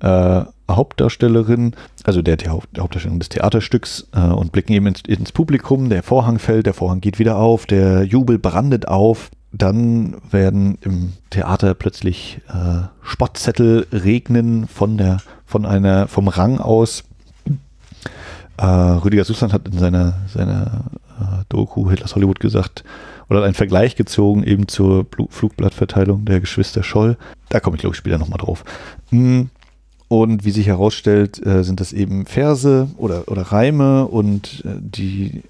äh, Hauptdarstellerin, also der, der, Hauptdarstellerin des Theaterstücks äh, und blicken eben ins, ins, Publikum. Der Vorhang fällt, der Vorhang geht wieder auf, der Jubel brandet auf. Dann werden im Theater plötzlich äh, Spottzettel regnen von der, von einer, vom Rang aus. Äh, Rüdiger Sussland hat in seiner, seiner äh, Doku Hitlers Hollywood gesagt, oder einen Vergleich gezogen eben zur Flugblattverteilung der Geschwister Scholl. Da komme ich, glaube ich, später nochmal drauf. Hm. Und wie sich herausstellt, äh, sind das eben Verse oder, oder Reime und äh, die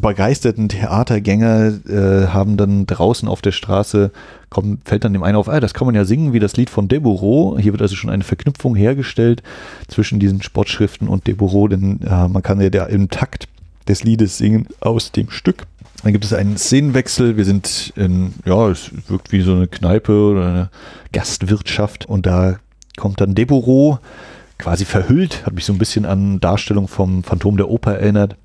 begeisterten Theatergänger äh, haben dann draußen auf der Straße, kommt, fällt dann dem einen auf, ah, das kann man ja singen wie das Lied von Deborah. Hier wird also schon eine Verknüpfung hergestellt zwischen diesen Sportschriften und Deborah, denn äh, man kann ja der im Takt des Liedes singen aus dem Stück. Dann gibt es einen Szenenwechsel. Wir sind in, ja, es wirkt wie so eine Kneipe oder eine Gastwirtschaft und da kommt dann Deborah quasi verhüllt, hat mich so ein bisschen an Darstellung vom Phantom der Oper erinnert.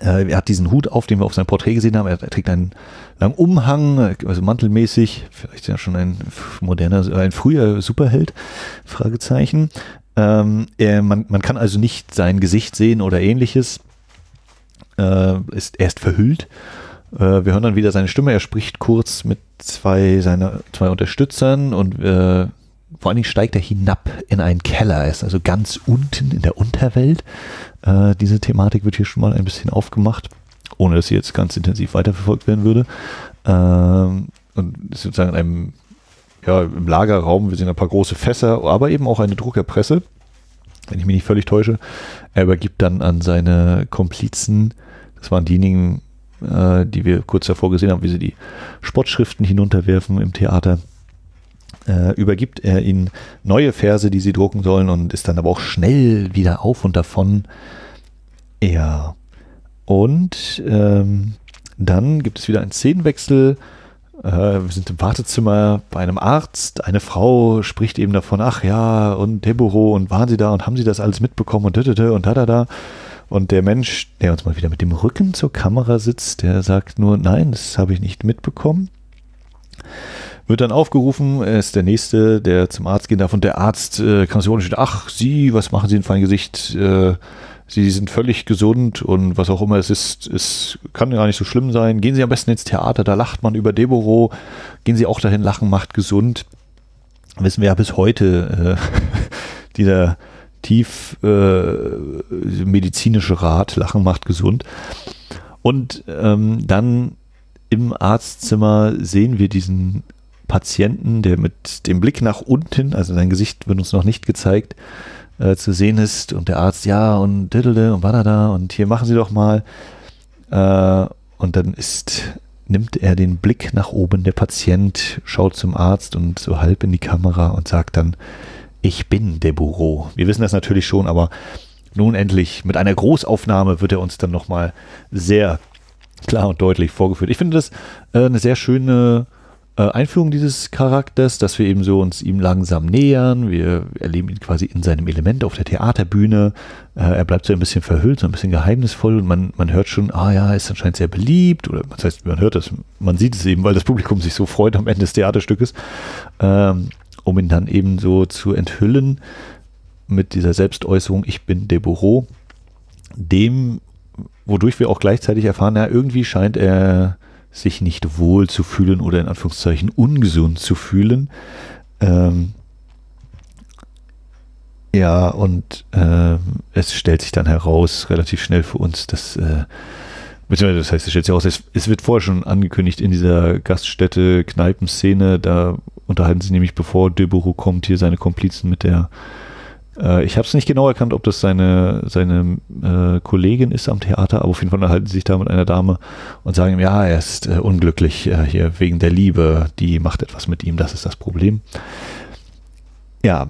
Äh, er hat diesen Hut auf, den wir auf seinem Porträt gesehen haben. Er, er trägt einen langen Umhang, also mantelmäßig, vielleicht ja schon ein moderner, ein früher Superheld, Fragezeichen. Ähm, er, man, man kann also nicht sein Gesicht sehen oder ähnliches äh, ist erst verhüllt. Äh, wir hören dann wieder seine Stimme. Er spricht kurz mit zwei seiner zwei Unterstützern und äh, vor allen Dingen steigt er hinab in einen Keller. Er ist also ganz unten in der Unterwelt. Äh, diese Thematik wird hier schon mal ein bisschen aufgemacht, ohne dass sie jetzt ganz intensiv weiterverfolgt werden würde. Ähm, und ist sozusagen in einem ja, im Lagerraum, wir sehen ein paar große Fässer, aber eben auch eine Druckerpresse, wenn ich mich nicht völlig täusche. Er übergibt dann an seine Komplizen das waren diejenigen, äh, die wir kurz davor gesehen haben, wie sie die Spottschriften hinunterwerfen im Theater. Äh, übergibt er ihnen neue Verse, die sie drucken sollen und ist dann aber auch schnell wieder auf und davon. Ja. Und ähm, dann gibt es wieder einen Szenenwechsel. Äh, wir sind im Wartezimmer bei einem Arzt. Eine Frau spricht eben davon, ach ja, und Deborah, und waren sie da und haben sie das alles mitbekommen und da, und da, da, da. Und der Mensch, der uns mal wieder mit dem Rücken zur Kamera sitzt, der sagt nur, nein, das habe ich nicht mitbekommen. Wird dann aufgerufen, er ist der Nächste, der zum Arzt gehen darf und der Arzt äh, kann sich auch nicht, ach, Sie, was machen Sie denn für ein Gesicht? Äh, Sie sind völlig gesund und was auch immer es ist, es kann gar nicht so schlimm sein. Gehen Sie am besten ins Theater, da lacht man über Deborah. Gehen Sie auch dahin, lachen macht gesund. Wissen wir ja bis heute, äh, (laughs) dieser tief äh, medizinische Rat, Lachen macht gesund. Und ähm, dann im Arztzimmer sehen wir diesen Patienten, der mit dem Blick nach unten, also sein Gesicht wird uns noch nicht gezeigt, äh, zu sehen ist und der Arzt, ja, und diddle und war da und hier machen Sie doch mal. Äh, und dann ist, nimmt er den Blick nach oben, der Patient schaut zum Arzt und so halb in die Kamera und sagt dann, ich bin der Bureau. Wir wissen das natürlich schon, aber nun endlich mit einer Großaufnahme wird er uns dann nochmal sehr klar und deutlich vorgeführt. Ich finde das äh, eine sehr schöne Einführung dieses Charakters, dass wir eben so uns ihm langsam nähern. Wir erleben ihn quasi in seinem Element auf der Theaterbühne. Äh, er bleibt so ein bisschen verhüllt, so ein bisschen geheimnisvoll und man, man hört schon, ah ja, ist anscheinend sehr beliebt oder das heißt, man hört das, man sieht es eben, weil das Publikum sich so freut am Ende des Theaterstückes. Ähm, um ihn dann eben so zu enthüllen mit dieser Selbstäußerung, ich bin Deborah, dem, wodurch wir auch gleichzeitig erfahren, ja, irgendwie scheint er sich nicht wohl zu fühlen oder in Anführungszeichen ungesund zu fühlen. Ähm, ja, und äh, es stellt sich dann heraus, relativ schnell für uns, dass äh, beziehungsweise das heißt, es stellt sich aus, es, es wird vorher schon angekündigt in dieser Gaststätte, Kneipenszene, da unterhalten sie nämlich, bevor Deboro kommt, hier seine Komplizen mit der äh, ich habe es nicht genau erkannt, ob das seine, seine äh, Kollegin ist am Theater, aber auf jeden Fall unterhalten sie sich da mit einer Dame und sagen ihm, ja, er ist äh, unglücklich äh, hier wegen der Liebe, die macht etwas mit ihm, das ist das Problem. Ja,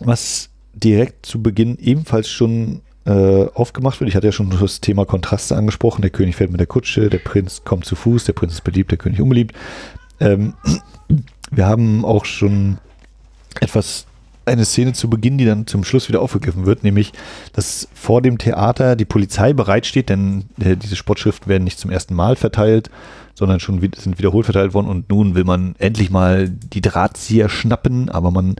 was direkt zu Beginn ebenfalls schon äh, aufgemacht wird. Ich hatte ja schon das Thema Kontraste angesprochen. Der König fährt mit der Kutsche, der Prinz kommt zu Fuß, der Prinz ist beliebt, der König unbeliebt. Ähm, (clears throat) wir haben auch schon etwas eine Szene zu Beginn, die dann zum Schluss wieder aufgegriffen wird, nämlich, dass vor dem Theater die Polizei bereitsteht, denn äh, diese Sportschriften werden nicht zum ersten Mal verteilt, sondern schon sind wiederholt verteilt worden und nun will man endlich mal die Drahtzieher schnappen, aber man,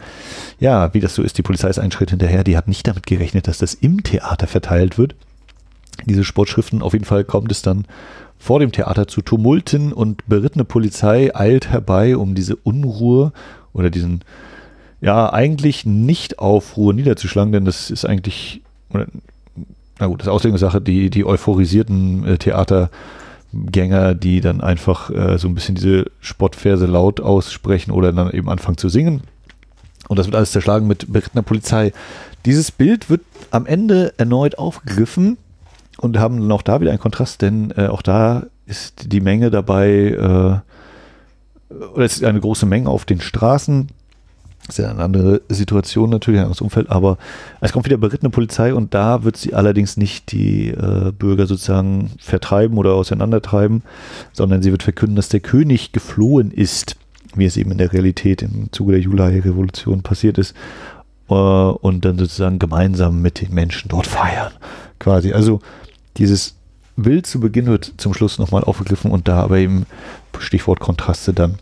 ja, wie das so ist, die Polizei ist einen Schritt hinterher, die hat nicht damit gerechnet, dass das im Theater verteilt wird. Diese Sportschriften, auf jeden Fall kommt es dann vor dem Theater zu Tumulten und berittene Polizei eilt herbei, um diese Unruhe oder diesen ja eigentlich nicht Aufruhr niederzuschlagen, denn das ist eigentlich, na gut, das ist Auslegungssache, die, die euphorisierten äh, Theatergänger, die dann einfach äh, so ein bisschen diese Spottverse laut aussprechen oder dann eben anfangen zu singen. Und das wird alles zerschlagen mit berittener Polizei. Dieses Bild wird am Ende erneut aufgegriffen und haben dann auch da wieder einen Kontrast, denn äh, auch da ist die Menge dabei, äh, oder es ist eine große Menge auf den Straßen das ist ja eine andere Situation natürlich, ein anderes Umfeld, aber es kommt wieder berittene Polizei und da wird sie allerdings nicht die äh, Bürger sozusagen vertreiben oder auseinandertreiben, sondern sie wird verkünden, dass der König geflohen ist, wie es eben in der Realität im Zuge der Julai-Revolution passiert ist, äh, und dann sozusagen gemeinsam mit den Menschen dort feiern. Quasi. Also dieses Bild zu Beginn wird zum Schluss nochmal aufgegriffen und da aber eben Stichwort Kontraste dann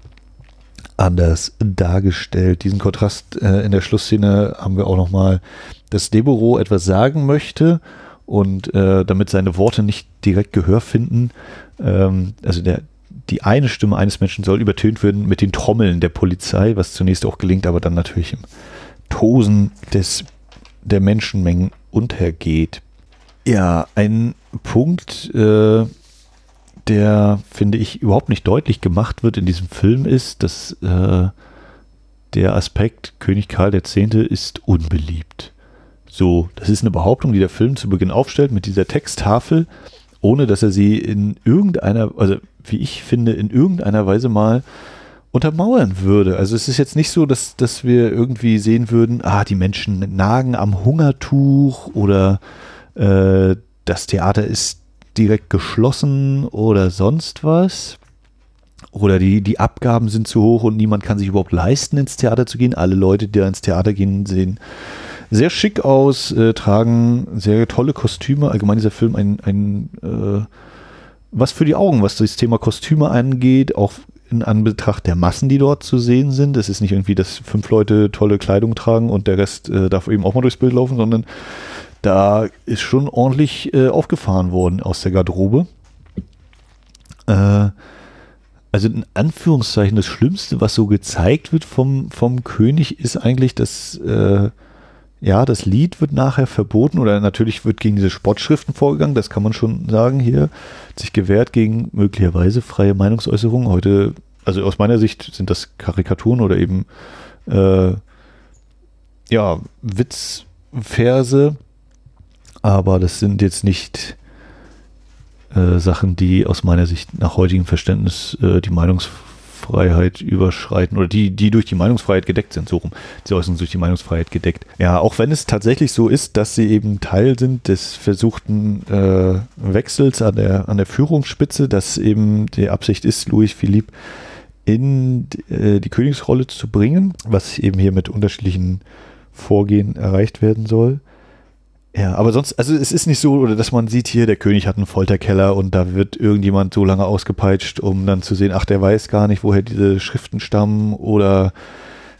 anders dargestellt. Diesen Kontrast äh, in der Schlussszene haben wir auch nochmal, dass Deborah etwas sagen möchte und äh, damit seine Worte nicht direkt Gehör finden, ähm, also der, die eine Stimme eines Menschen soll übertönt werden mit den Trommeln der Polizei, was zunächst auch gelingt, aber dann natürlich im Tosen des, der Menschenmengen untergeht. Ja, ein Punkt, äh, der, finde ich, überhaupt nicht deutlich gemacht wird in diesem Film, ist, dass äh, der Aspekt König Karl X. ist unbeliebt. So, das ist eine Behauptung, die der Film zu Beginn aufstellt mit dieser Texttafel, ohne dass er sie in irgendeiner, also wie ich finde, in irgendeiner Weise mal untermauern würde. Also es ist jetzt nicht so, dass, dass wir irgendwie sehen würden, ah, die Menschen nagen am Hungertuch oder äh, das Theater ist direkt geschlossen oder sonst was. Oder die, die Abgaben sind zu hoch und niemand kann sich überhaupt leisten, ins Theater zu gehen. Alle Leute, die da ins Theater gehen, sehen sehr schick aus, äh, tragen sehr tolle Kostüme. Allgemein dieser Film ein, ein äh, was für die Augen, was das Thema Kostüme angeht, auch in Anbetracht der Massen, die dort zu sehen sind. Es ist nicht irgendwie, dass fünf Leute tolle Kleidung tragen und der Rest äh, darf eben auch mal durchs Bild laufen, sondern da ist schon ordentlich äh, aufgefahren worden aus der Garderobe. Äh, also in Anführungszeichen das Schlimmste, was so gezeigt wird vom, vom König, ist eigentlich, dass äh, ja, das Lied wird nachher verboten oder natürlich wird gegen diese Sportschriften vorgegangen, das kann man schon sagen hier, sich gewehrt gegen möglicherweise freie Meinungsäußerung. Heute, also aus meiner Sicht sind das Karikaturen oder eben äh, ja, Witzverse, aber das sind jetzt nicht äh, Sachen, die aus meiner Sicht nach heutigem Verständnis äh, die Meinungsfreiheit überschreiten oder die, die durch die Meinungsfreiheit gedeckt sind, so rum. Sie äußern durch die Meinungsfreiheit gedeckt. Ja, auch wenn es tatsächlich so ist, dass sie eben Teil sind des versuchten äh, Wechsels an der, an der Führungsspitze, dass eben die Absicht ist, Louis Philippe in äh, die Königsrolle zu bringen, was eben hier mit unterschiedlichen Vorgehen erreicht werden soll. Ja, aber sonst, also es ist nicht so, oder dass man sieht hier, der König hat einen Folterkeller und da wird irgendjemand so lange ausgepeitscht, um dann zu sehen, ach, der weiß gar nicht, woher diese Schriften stammen oder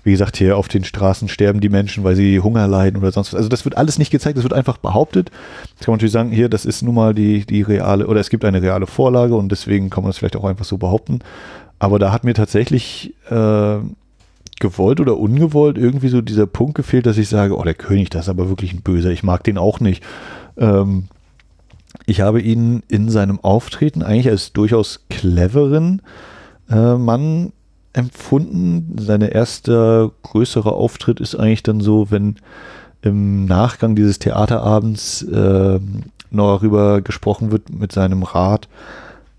wie gesagt, hier auf den Straßen sterben die Menschen, weil sie Hunger leiden oder sonst was. Also das wird alles nicht gezeigt, das wird einfach behauptet. Jetzt kann man natürlich sagen, hier, das ist nun mal die, die reale, oder es gibt eine reale Vorlage und deswegen kann man das vielleicht auch einfach so behaupten. Aber da hat mir tatsächlich äh, gewollt oder ungewollt irgendwie so dieser Punkt gefehlt, dass ich sage, oh, der König, das ist aber wirklich ein Böser, ich mag den auch nicht. Ähm, Ich habe ihn in seinem Auftreten eigentlich als durchaus cleveren äh, Mann empfunden. Sein erster größerer Auftritt ist eigentlich dann so, wenn im Nachgang dieses Theaterabends äh, noch darüber gesprochen wird mit seinem Rat,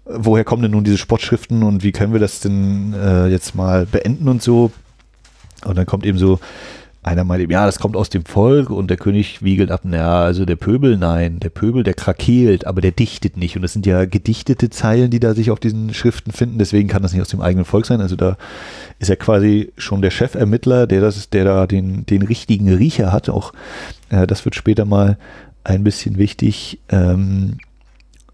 woher kommen denn nun diese Sportschriften und wie können wir das denn äh, jetzt mal beenden und so. Und dann kommt eben so, einer meint eben, ja, das kommt aus dem Volk und der König wiegelt ab, naja, also der Pöbel, nein, der Pöbel, der krakeelt, aber der dichtet nicht. Und das sind ja gedichtete Zeilen, die da sich auf diesen Schriften finden, deswegen kann das nicht aus dem eigenen Volk sein. Also da ist er quasi schon der Chefermittler, der das ist, der da den, den richtigen Riecher hat. Auch äh, das wird später mal ein bisschen wichtig. Ähm,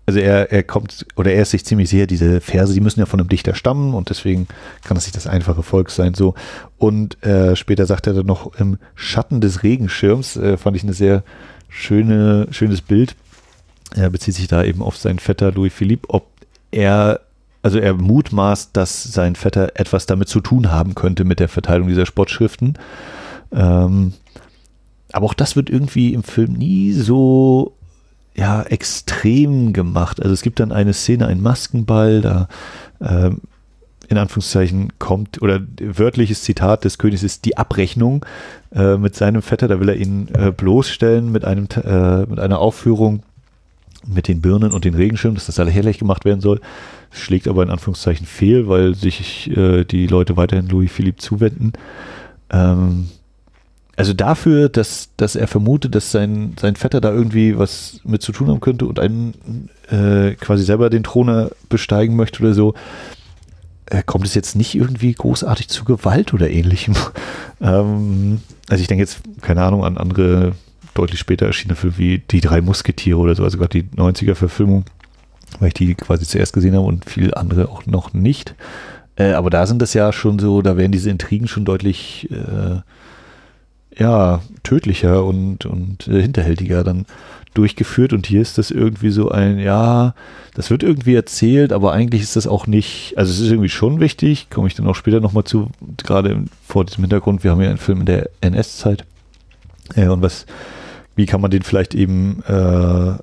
also er, er kommt, oder er ist sich ziemlich sicher, diese Verse, die müssen ja von einem Dichter stammen und deswegen kann das nicht das einfache Volk sein, so. Und äh, später sagt er dann noch im Schatten des Regenschirms, äh, fand ich eine sehr schöne, schönes Bild. Er bezieht sich da eben auf seinen Vetter Louis Philippe, ob er, also er mutmaßt, dass sein Vetter etwas damit zu tun haben könnte mit der Verteilung dieser Sportschriften. Ähm, aber auch das wird irgendwie im Film nie so ja, extrem gemacht. Also es gibt dann eine Szene, ein Maskenball, da äh, in Anführungszeichen kommt, oder wörtliches Zitat des Königs ist die Abrechnung äh, mit seinem Vetter, da will er ihn äh, bloßstellen mit einem äh, mit einer Aufführung mit den Birnen und den Regenschirmen, dass das alle herrlich gemacht werden soll. Schlägt aber in Anführungszeichen fehl, weil sich äh, die Leute weiterhin Louis Philippe zuwenden. Ähm, also dafür, dass, dass er vermutet, dass sein, sein Vetter da irgendwie was mit zu tun haben könnte und einen äh, quasi selber den Thron besteigen möchte oder so, äh, kommt es jetzt nicht irgendwie großartig zu Gewalt oder ähnlichem. (laughs) ähm, also ich denke jetzt, keine Ahnung, an andere deutlich später erschienene Filme wie Die drei Musketiere oder so, also gerade die 90er-Verfilmung, weil ich die quasi zuerst gesehen habe und viele andere auch noch nicht. Äh, aber da sind das ja schon so, da werden diese Intrigen schon deutlich äh, ja, tödlicher und, und äh, hinterhältiger dann durchgeführt. Und hier ist das irgendwie so ein, ja, das wird irgendwie erzählt, aber eigentlich ist das auch nicht, also es ist irgendwie schon wichtig, komme ich dann auch später nochmal zu, gerade vor diesem Hintergrund, wir haben ja einen Film in der NS-Zeit äh, und was, wie kann man den vielleicht eben äh,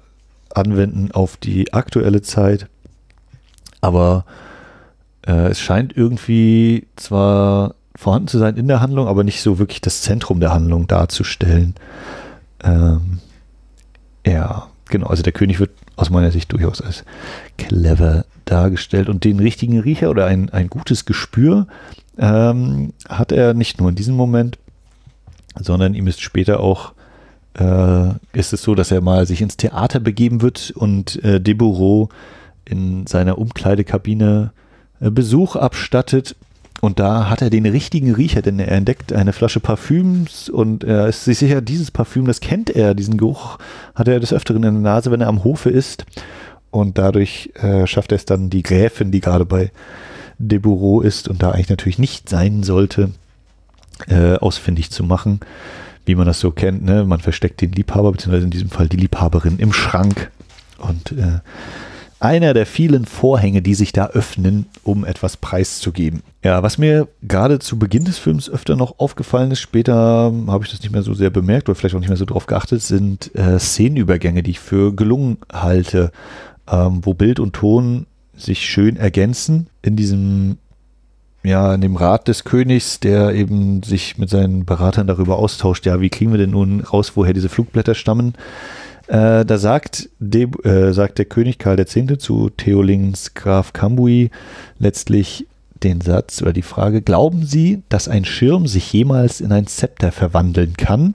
anwenden auf die aktuelle Zeit, aber äh, es scheint irgendwie zwar vorhanden zu sein in der Handlung, aber nicht so wirklich das Zentrum der Handlung darzustellen. Ähm, ja, genau. Also der König wird aus meiner Sicht durchaus als clever dargestellt und den richtigen Riecher oder ein, ein gutes Gespür ähm, hat er nicht nur in diesem Moment, sondern ihm ist später auch äh, ist es so, dass er mal sich ins Theater begeben wird und äh, Debureau in seiner Umkleidekabine äh, Besuch abstattet und da hat er den richtigen Riecher, denn er entdeckt eine Flasche Parfüms und er ist sich sicher, dieses Parfüm, das kennt er, diesen Geruch hat er des Öfteren in der Nase, wenn er am Hofe ist. Und dadurch äh, schafft er es dann, die Gräfin, die gerade bei De Bureau ist und da eigentlich natürlich nicht sein sollte, äh, ausfindig zu machen, wie man das so kennt. Ne? Man versteckt den Liebhaber, beziehungsweise in diesem Fall die Liebhaberin im Schrank und äh, einer der vielen Vorhänge, die sich da öffnen, um etwas preiszugeben. Ja, was mir gerade zu Beginn des Films öfter noch aufgefallen ist, später habe ich das nicht mehr so sehr bemerkt oder vielleicht auch nicht mehr so drauf geachtet, sind äh, Szenenübergänge, die ich für gelungen halte, ähm, wo Bild und Ton sich schön ergänzen in diesem ja, in dem Rat des Königs, der eben sich mit seinen Beratern darüber austauscht, ja, wie kriegen wir denn nun raus, woher diese Flugblätter stammen? Äh, da sagt, De, äh, sagt der König Karl X. zu Theolings Graf Cambui letztlich den Satz oder die Frage, glauben Sie, dass ein Schirm sich jemals in ein Zepter verwandeln kann?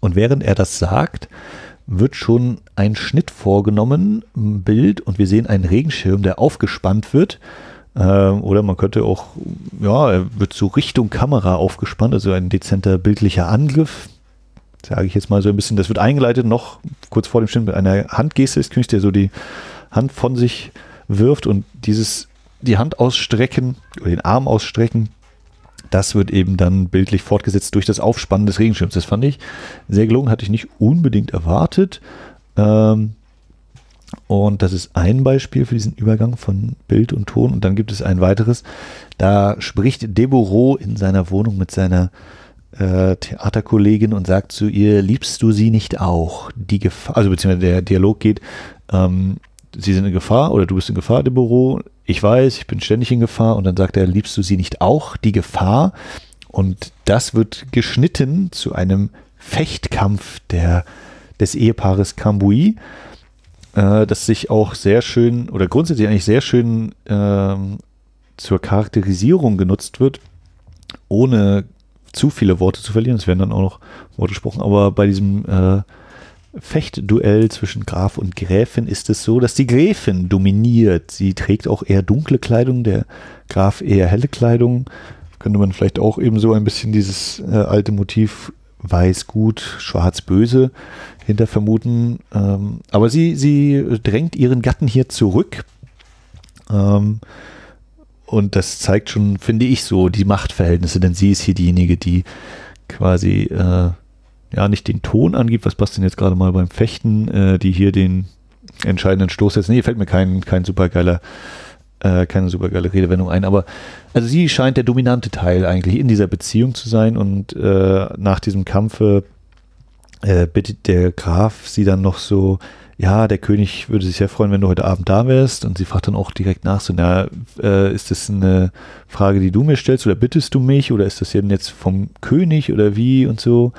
Und während er das sagt, wird schon ein Schnitt vorgenommen, ein Bild, und wir sehen einen Regenschirm, der aufgespannt wird. Ähm, oder man könnte auch, ja, er wird so Richtung Kamera aufgespannt, also ein dezenter bildlicher Angriff sage ich jetzt mal so ein bisschen, das wird eingeleitet noch kurz vor dem Schnitt mit einer Handgeste des Königs, der so die Hand von sich wirft und dieses, die Hand ausstrecken oder den Arm ausstrecken, das wird eben dann bildlich fortgesetzt durch das Aufspannen des Regenschirms. Das fand ich sehr gelungen, hatte ich nicht unbedingt erwartet. Ähm, und das ist ein Beispiel für diesen Übergang von Bild und Ton. Und dann gibt es ein weiteres. Da spricht Deborah in seiner Wohnung mit seiner äh, Theaterkollegin und sagt zu ihr, liebst du sie nicht auch? Die Gefahr, also beziehungsweise der Dialog geht, ähm, sie sind in Gefahr oder du bist in Gefahr im Büro. Ich weiß, ich bin ständig in Gefahr. Und dann sagt er, liebst du sie nicht auch? Die Gefahr. Und das wird geschnitten zu einem Fechtkampf der, des Ehepaares Cambui, äh, das sich auch sehr schön oder grundsätzlich eigentlich sehr schön äh, zur Charakterisierung genutzt wird, ohne zu viele Worte zu verlieren. Es werden dann auch noch Worte gesprochen, aber bei diesem äh, Fechtduell zwischen Graf und Gräfin ist es so, dass die Gräfin dominiert. Sie trägt auch eher dunkle Kleidung, der Graf eher helle Kleidung. Könnte man vielleicht auch eben so ein bisschen dieses äh, alte Motiv weiß gut, schwarz böse hinter vermuten. Ähm, aber sie, sie drängt ihren Gatten hier zurück. Ähm, und das zeigt schon, finde ich, so die Machtverhältnisse, denn sie ist hier diejenige, die quasi äh, ja nicht den Ton angibt, was passt denn jetzt gerade mal beim Fechten, äh, die hier den entscheidenden Stoß setzt. Nee, fällt mir kein, kein supergeiler, äh, keine supergeile Redewendung ein, aber also sie scheint der dominante Teil eigentlich in dieser Beziehung zu sein. Und äh, nach diesem Kampfe äh, bittet der Graf sie dann noch so, ja, der König würde sich sehr freuen, wenn du heute Abend da wärst. Und sie fragt dann auch direkt nach, so, na, äh, ist das eine Frage, die du mir stellst oder bittest du mich oder ist das jetzt vom König oder wie und so?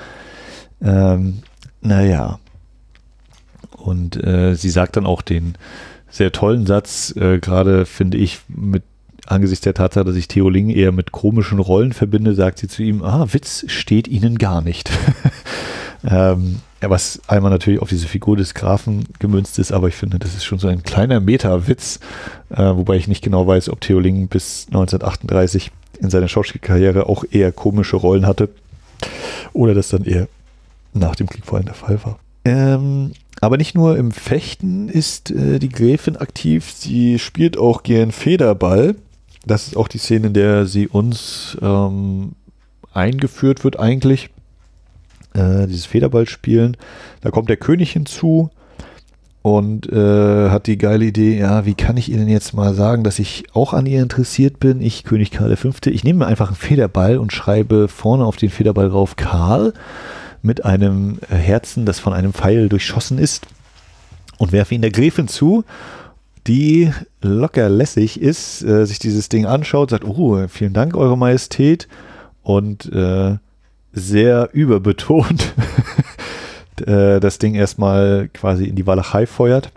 Ähm, naja. Und äh, sie sagt dann auch den sehr tollen Satz, äh, gerade finde ich, mit angesichts der Tatsache, dass ich Theo Ling eher mit komischen Rollen verbinde, sagt sie zu ihm, ah, Witz steht ihnen gar nicht. (laughs) ähm, was einmal natürlich auf diese Figur des Grafen gemünzt ist, aber ich finde, das ist schon so ein kleiner Meta-Witz, äh, wobei ich nicht genau weiß, ob Theo Ling bis 1938 in seiner Schauspielkarriere auch eher komische Rollen hatte oder das dann eher nach dem Krieg vor allem der Fall war. Ähm, aber nicht nur im Fechten ist äh, die Gräfin aktiv, sie spielt auch gern Federball. Das ist auch die Szene, in der sie uns ähm, eingeführt wird eigentlich. Äh, dieses Federballspielen. Da kommt der König hinzu und äh, hat die geile Idee, ja, wie kann ich Ihnen jetzt mal sagen, dass ich auch an ihr interessiert bin? Ich, König Karl V. Ich nehme mir einfach einen Federball und schreibe vorne auf den Federball drauf Karl mit einem Herzen, das von einem Pfeil durchschossen ist und werfe ihn der Gräfin zu, die locker lässig ist, äh, sich dieses Ding anschaut, sagt, oh, vielen Dank, Eure Majestät und äh, sehr überbetont (laughs) äh, das Ding erstmal quasi in die Walachei feuert.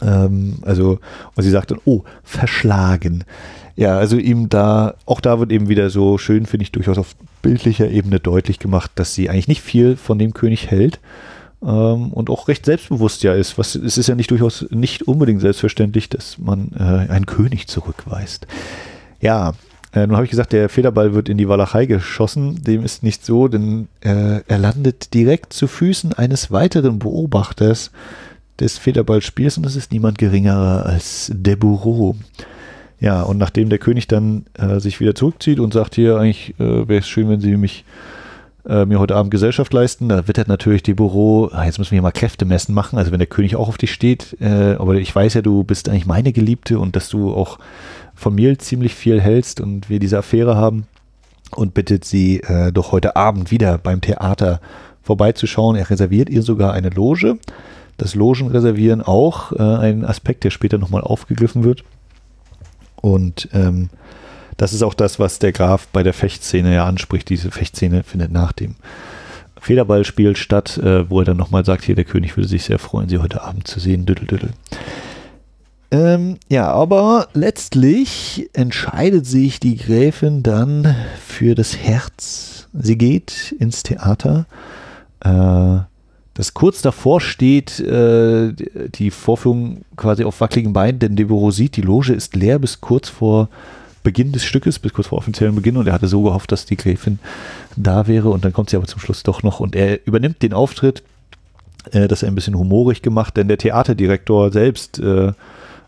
Ähm, also, und sie sagt dann, oh, verschlagen. Ja, also ihm da, auch da wird eben wieder so schön, finde ich, durchaus auf bildlicher Ebene deutlich gemacht, dass sie eigentlich nicht viel von dem König hält ähm, und auch recht selbstbewusst ja ist. Was, es ist ja nicht durchaus nicht unbedingt selbstverständlich, dass man äh, einen König zurückweist. Ja, äh, nun habe ich gesagt, der Federball wird in die Walachei geschossen. Dem ist nicht so, denn äh, er landet direkt zu Füßen eines weiteren Beobachters des Federballspiels und das ist niemand geringerer als de Bourreau. Ja, und nachdem der König dann äh, sich wieder zurückzieht und sagt, hier, eigentlich äh, wäre es schön, wenn Sie mich äh, mir heute Abend Gesellschaft leisten, da wittert natürlich die Büro, ah, jetzt müssen wir hier mal Kräfte messen machen, also wenn der König auch auf dich steht, äh, aber ich weiß ja, du bist eigentlich meine Geliebte und dass du auch von mir ziemlich viel hältst und wir diese Affäre haben und bittet sie äh, doch heute Abend wieder beim Theater vorbeizuschauen. Er reserviert ihr sogar eine Loge. Das Logenreservieren auch äh, ein Aspekt, der später nochmal aufgegriffen wird. Und ähm, das ist auch das, was der Graf bei der Fechtszene ja anspricht. Diese Fechtszene findet nach dem Federballspiel statt, äh, wo er dann nochmal sagt, hier, der König würde sich sehr freuen, sie heute Abend zu sehen. Düdel, düdel. Ähm, ja, aber letztlich entscheidet sich die Gräfin dann für das Herz. Sie geht ins Theater. Äh, das kurz davor steht, äh, die Vorführung quasi auf wackeligen Beinen, denn Deborah sieht, die Loge ist leer bis kurz vor Beginn des Stückes, bis kurz vor offiziellem Beginn und er hatte so gehofft, dass die Gräfin da wäre und dann kommt sie aber zum Schluss doch noch und er übernimmt den Auftritt, äh, das er ein bisschen humorig gemacht, denn der Theaterdirektor selbst, äh,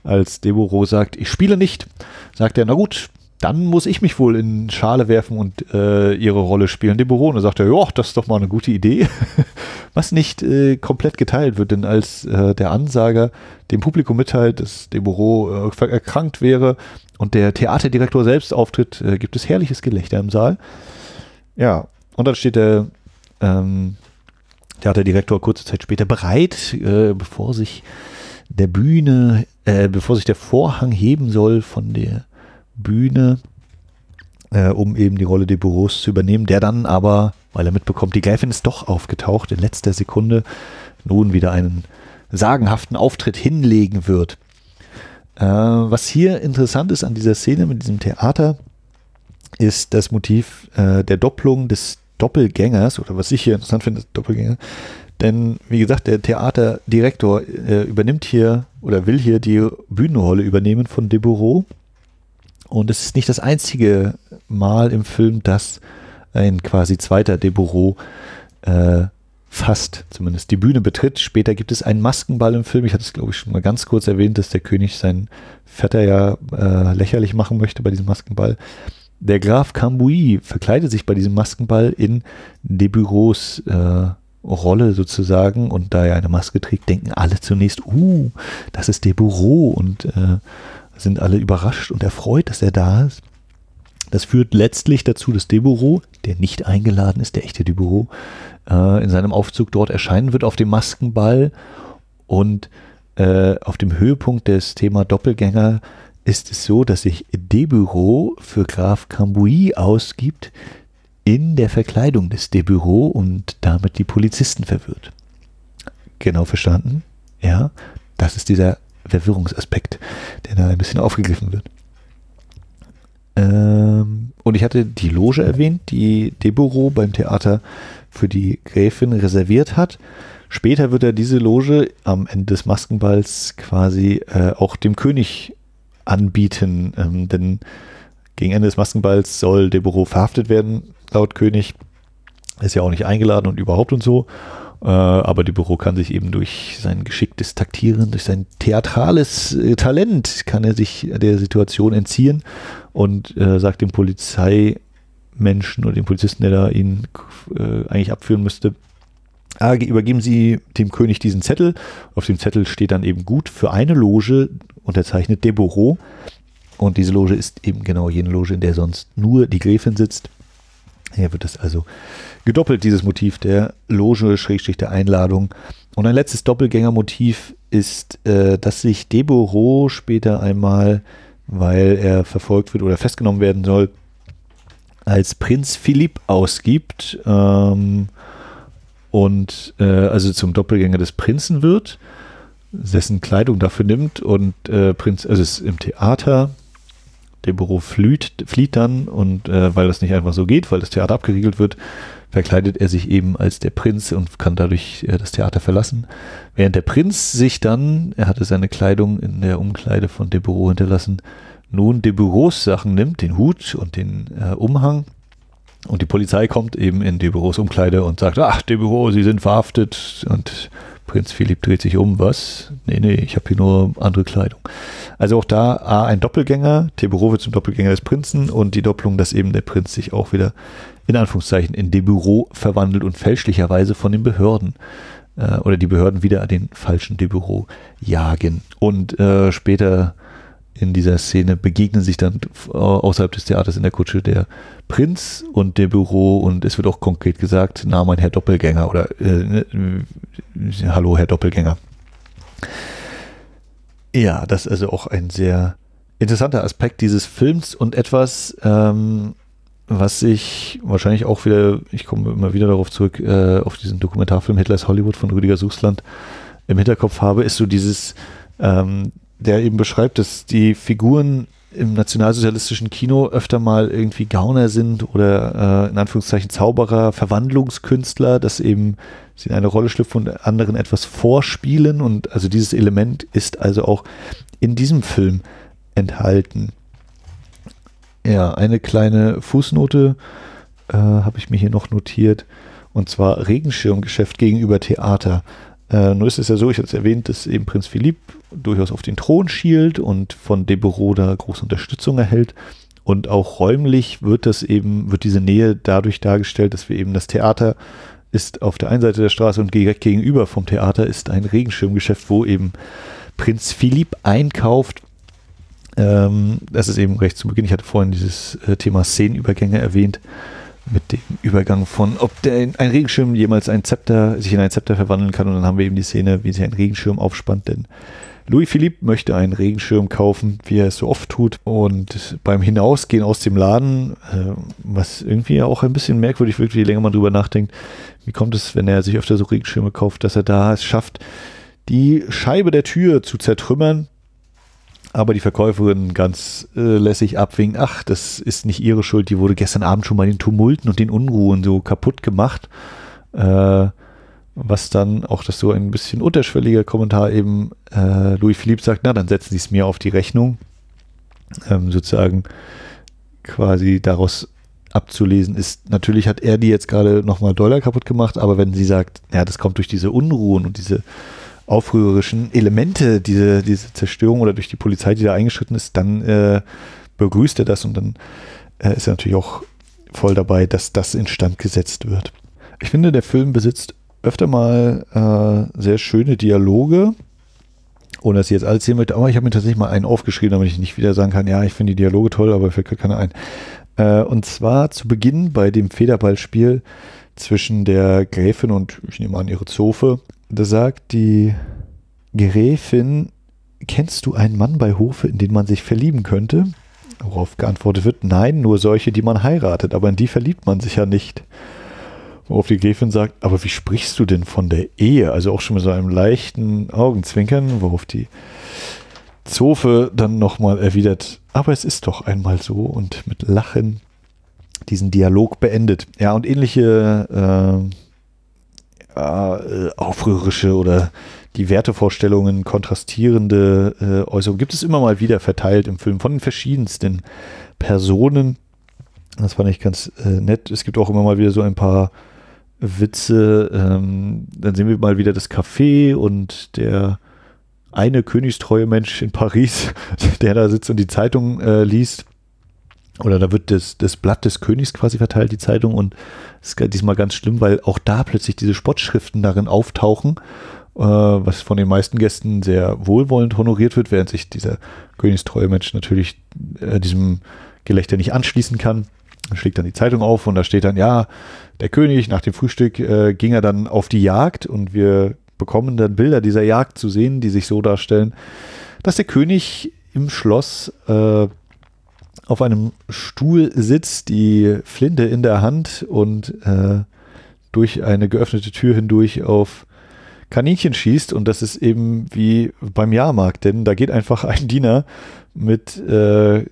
als Deborah sagt, ich spiele nicht, sagt er, na gut, dann muss ich mich wohl in Schale werfen und äh, ihre Rolle spielen. De Boron sagt er, ja, das ist doch mal eine gute Idee. (laughs) Was nicht äh, komplett geteilt wird, denn als äh, der Ansager dem Publikum mitteilt, dass De Boron äh, erkrankt wäre und der Theaterdirektor selbst auftritt, äh, gibt es herrliches Gelächter im Saal. Ja, und dann steht der ähm, Theaterdirektor kurze Zeit später bereit, äh, bevor sich der Bühne, äh, bevor sich der Vorhang heben soll von der Bühne, äh, um eben die Rolle des Büros zu übernehmen, der dann aber, weil er mitbekommt, die Gräfin ist doch aufgetaucht, in letzter Sekunde nun wieder einen sagenhaften Auftritt hinlegen wird. Äh, was hier interessant ist an dieser Szene mit diesem Theater, ist das Motiv äh, der Doppelung des Doppelgängers, oder was ich hier interessant finde, Doppelgänger. Denn, wie gesagt, der Theaterdirektor äh, übernimmt hier oder will hier die Bühnenrolle übernehmen von Debureau. Und es ist nicht das einzige Mal im Film, dass ein quasi zweiter Debureau äh, fast zumindest die Bühne betritt. Später gibt es einen Maskenball im Film. Ich hatte es, glaube ich, schon mal ganz kurz erwähnt, dass der König seinen Vetter ja äh, lächerlich machen möchte bei diesem Maskenball. Der Graf Cambouis verkleidet sich bei diesem Maskenball in De Bureaus äh, Rolle sozusagen und da er eine Maske trägt, denken alle zunächst, uh, das ist De Bureau und äh, sind alle überrascht und erfreut, dass er da ist. Das führt letztlich dazu, dass Debureau, der nicht eingeladen ist, der echte Debureau, äh, in seinem Aufzug dort erscheinen wird auf dem Maskenball. Und äh, auf dem Höhepunkt des Thema Doppelgänger ist es so, dass sich Debureau für Graf Cambouis ausgibt in der Verkleidung des Debureau und damit die Polizisten verwirrt. Genau verstanden? Ja, das ist dieser Verwirrungsaspekt, der da ein bisschen aufgegriffen wird. Ähm, und ich hatte die Loge erwähnt, die Debureau beim Theater für die Gräfin reserviert hat. Später wird er diese Loge am Ende des Maskenballs quasi äh, auch dem König anbieten, ähm, denn gegen Ende des Maskenballs soll Deborah verhaftet werden, laut König. Ist ja auch nicht eingeladen und überhaupt und so. Äh, aber Deborah kann sich eben durch sein geschicktes Taktieren, durch sein theatrales äh, Talent, kann er sich der Situation entziehen und äh, sagt dem Polizei, Menschen oder dem Polizisten, der da ihn eigentlich abführen müsste, ah, übergeben Sie dem König diesen Zettel. Auf dem Zettel steht dann eben gut für eine Loge, unterzeichnet Deborah. Und diese Loge ist eben genau jene Loge, in der sonst nur die Gräfin sitzt. Hier wird es also gedoppelt, dieses Motiv der Loge, Schrägstrich der Einladung. Und ein letztes Doppelgängermotiv ist, äh, dass sich Deborah später einmal, weil er verfolgt wird oder festgenommen werden soll, als Prinz Philipp ausgibt ähm, und äh, also zum Doppelgänger des Prinzen wird, dessen Kleidung dafür nimmt und äh, Prinz, also es ist im Theater, der Büro flieht, flieht dann und äh, weil das nicht einfach so geht, weil das Theater abgeriegelt wird, verkleidet er sich eben als der Prinz und kann dadurch äh, das Theater verlassen. Während der Prinz sich dann, er hatte seine Kleidung in der Umkleide von De Büro hinterlassen, nun de Büros Sachen nimmt, den Hut und den äh, Umhang. Und die Polizei kommt eben in de Büros Umkleide und sagt, ach, de Büro, Sie sind verhaftet. Und Prinz Philipp dreht sich um, was? Nee, nee, ich habe hier nur andere Kleidung. Also auch da A, ein Doppelgänger, de Büro wird zum Doppelgänger des Prinzen und die Doppelung, dass eben der Prinz sich auch wieder in Anführungszeichen in de Büro verwandelt und fälschlicherweise von den Behörden äh, oder die Behörden wieder den falschen de Büro jagen. Und äh, später in dieser Szene begegnen sich dann außerhalb des Theaters in der Kutsche der Prinz und der Büro und es wird auch konkret gesagt, na mein Herr Doppelgänger oder äh, äh, Hallo Herr Doppelgänger. Ja, das ist also auch ein sehr interessanter Aspekt dieses Films und etwas, ähm, was ich wahrscheinlich auch wieder, ich komme immer wieder darauf zurück, äh, auf diesen Dokumentarfilm Hitlers Hollywood von Rüdiger Suchsland im Hinterkopf habe, ist so dieses ähm, der eben beschreibt, dass die Figuren im nationalsozialistischen Kino öfter mal irgendwie Gauner sind oder äh, in Anführungszeichen Zauberer, Verwandlungskünstler, dass eben sie in eine Rolle schlüpfen und anderen etwas vorspielen. Und also dieses Element ist also auch in diesem Film enthalten. Ja, eine kleine Fußnote äh, habe ich mir hier noch notiert. Und zwar Regenschirmgeschäft gegenüber Theater. Äh, nur ist es ja so, ich hatte es erwähnt, dass eben Prinz Philipp durchaus auf den Thron schielt und von De da große Unterstützung erhält. Und auch räumlich wird das eben, wird diese Nähe dadurch dargestellt, dass wir eben das Theater ist auf der einen Seite der Straße und direkt gegenüber vom Theater ist ein Regenschirmgeschäft, wo eben Prinz Philipp einkauft. Ähm, das ist eben recht zu Beginn. Ich hatte vorhin dieses äh, Thema Szenenübergänge erwähnt. Mit dem Übergang von, ob der ein Regenschirm jemals ein Zepter, sich in ein Zepter verwandeln kann. Und dann haben wir eben die Szene, wie sich ein Regenschirm aufspannt, denn Louis Philippe möchte einen Regenschirm kaufen, wie er es so oft tut. Und beim Hinausgehen aus dem Laden, äh, was irgendwie auch ein bisschen merkwürdig wirkt, je länger man drüber nachdenkt, wie kommt es, wenn er sich öfter so Regenschirme kauft, dass er da es schafft, die Scheibe der Tür zu zertrümmern aber die Verkäuferin ganz äh, lässig abwinkt, ach, das ist nicht ihre Schuld, die wurde gestern Abend schon bei den Tumulten und den Unruhen so kaputt gemacht. Äh, was dann auch das so ein bisschen unterschwelliger Kommentar eben äh, Louis Philippe sagt, na, dann setzen Sie es mir auf die Rechnung. Ähm, sozusagen quasi daraus abzulesen ist, natürlich hat er die jetzt gerade nochmal Dollar kaputt gemacht, aber wenn sie sagt, ja, das kommt durch diese Unruhen und diese aufrührerischen Elemente, diese, diese Zerstörung oder durch die Polizei, die da eingeschritten ist, dann äh, begrüßt er das und dann äh, ist er natürlich auch voll dabei, dass das instand gesetzt wird. Ich finde, der Film besitzt öfter mal äh, sehr schöne Dialoge, ohne dass ich jetzt alles sehen möchte, aber ich habe mir tatsächlich mal einen aufgeschrieben, damit ich nicht wieder sagen kann, ja, ich finde die Dialoge toll, aber fällt gar keiner ein. Äh, und zwar zu Beginn bei dem Federballspiel zwischen der Gräfin und ich nehme an ihre Zofe da sagt die Gräfin, kennst du einen Mann bei Hofe, in den man sich verlieben könnte? Worauf geantwortet wird, nein, nur solche, die man heiratet, aber in die verliebt man sich ja nicht. Worauf die Gräfin sagt, aber wie sprichst du denn von der Ehe? Also auch schon mit so einem leichten Augenzwinkern, worauf die Zofe dann nochmal erwidert, aber es ist doch einmal so und mit Lachen diesen Dialog beendet. Ja, und ähnliche äh, äh, aufrührerische oder die Wertevorstellungen kontrastierende äh, Äußerungen gibt es immer mal wieder verteilt im Film von den verschiedensten Personen. Das fand ich ganz äh, nett. Es gibt auch immer mal wieder so ein paar Witze. Ähm, dann sehen wir mal wieder das Café und der eine königstreue Mensch in Paris, (laughs) der da sitzt und die Zeitung äh, liest. Oder da wird das, das Blatt des Königs quasi verteilt, die Zeitung, und das ist diesmal ganz schlimm, weil auch da plötzlich diese Spottschriften darin auftauchen, äh, was von den meisten Gästen sehr wohlwollend honoriert wird, während sich dieser königstreue Mensch natürlich äh, diesem Gelächter nicht anschließen kann. Er schlägt dann die Zeitung auf und da steht dann, ja, der König nach dem Frühstück äh, ging er dann auf die Jagd und wir bekommen dann Bilder dieser Jagd zu sehen, die sich so darstellen, dass der König im Schloss äh, auf einem Stuhl sitzt, die Flinte in der Hand und äh, durch eine geöffnete Tür hindurch auf Kaninchen schießt. Und das ist eben wie beim Jahrmarkt, denn da geht einfach ein Diener mit äh,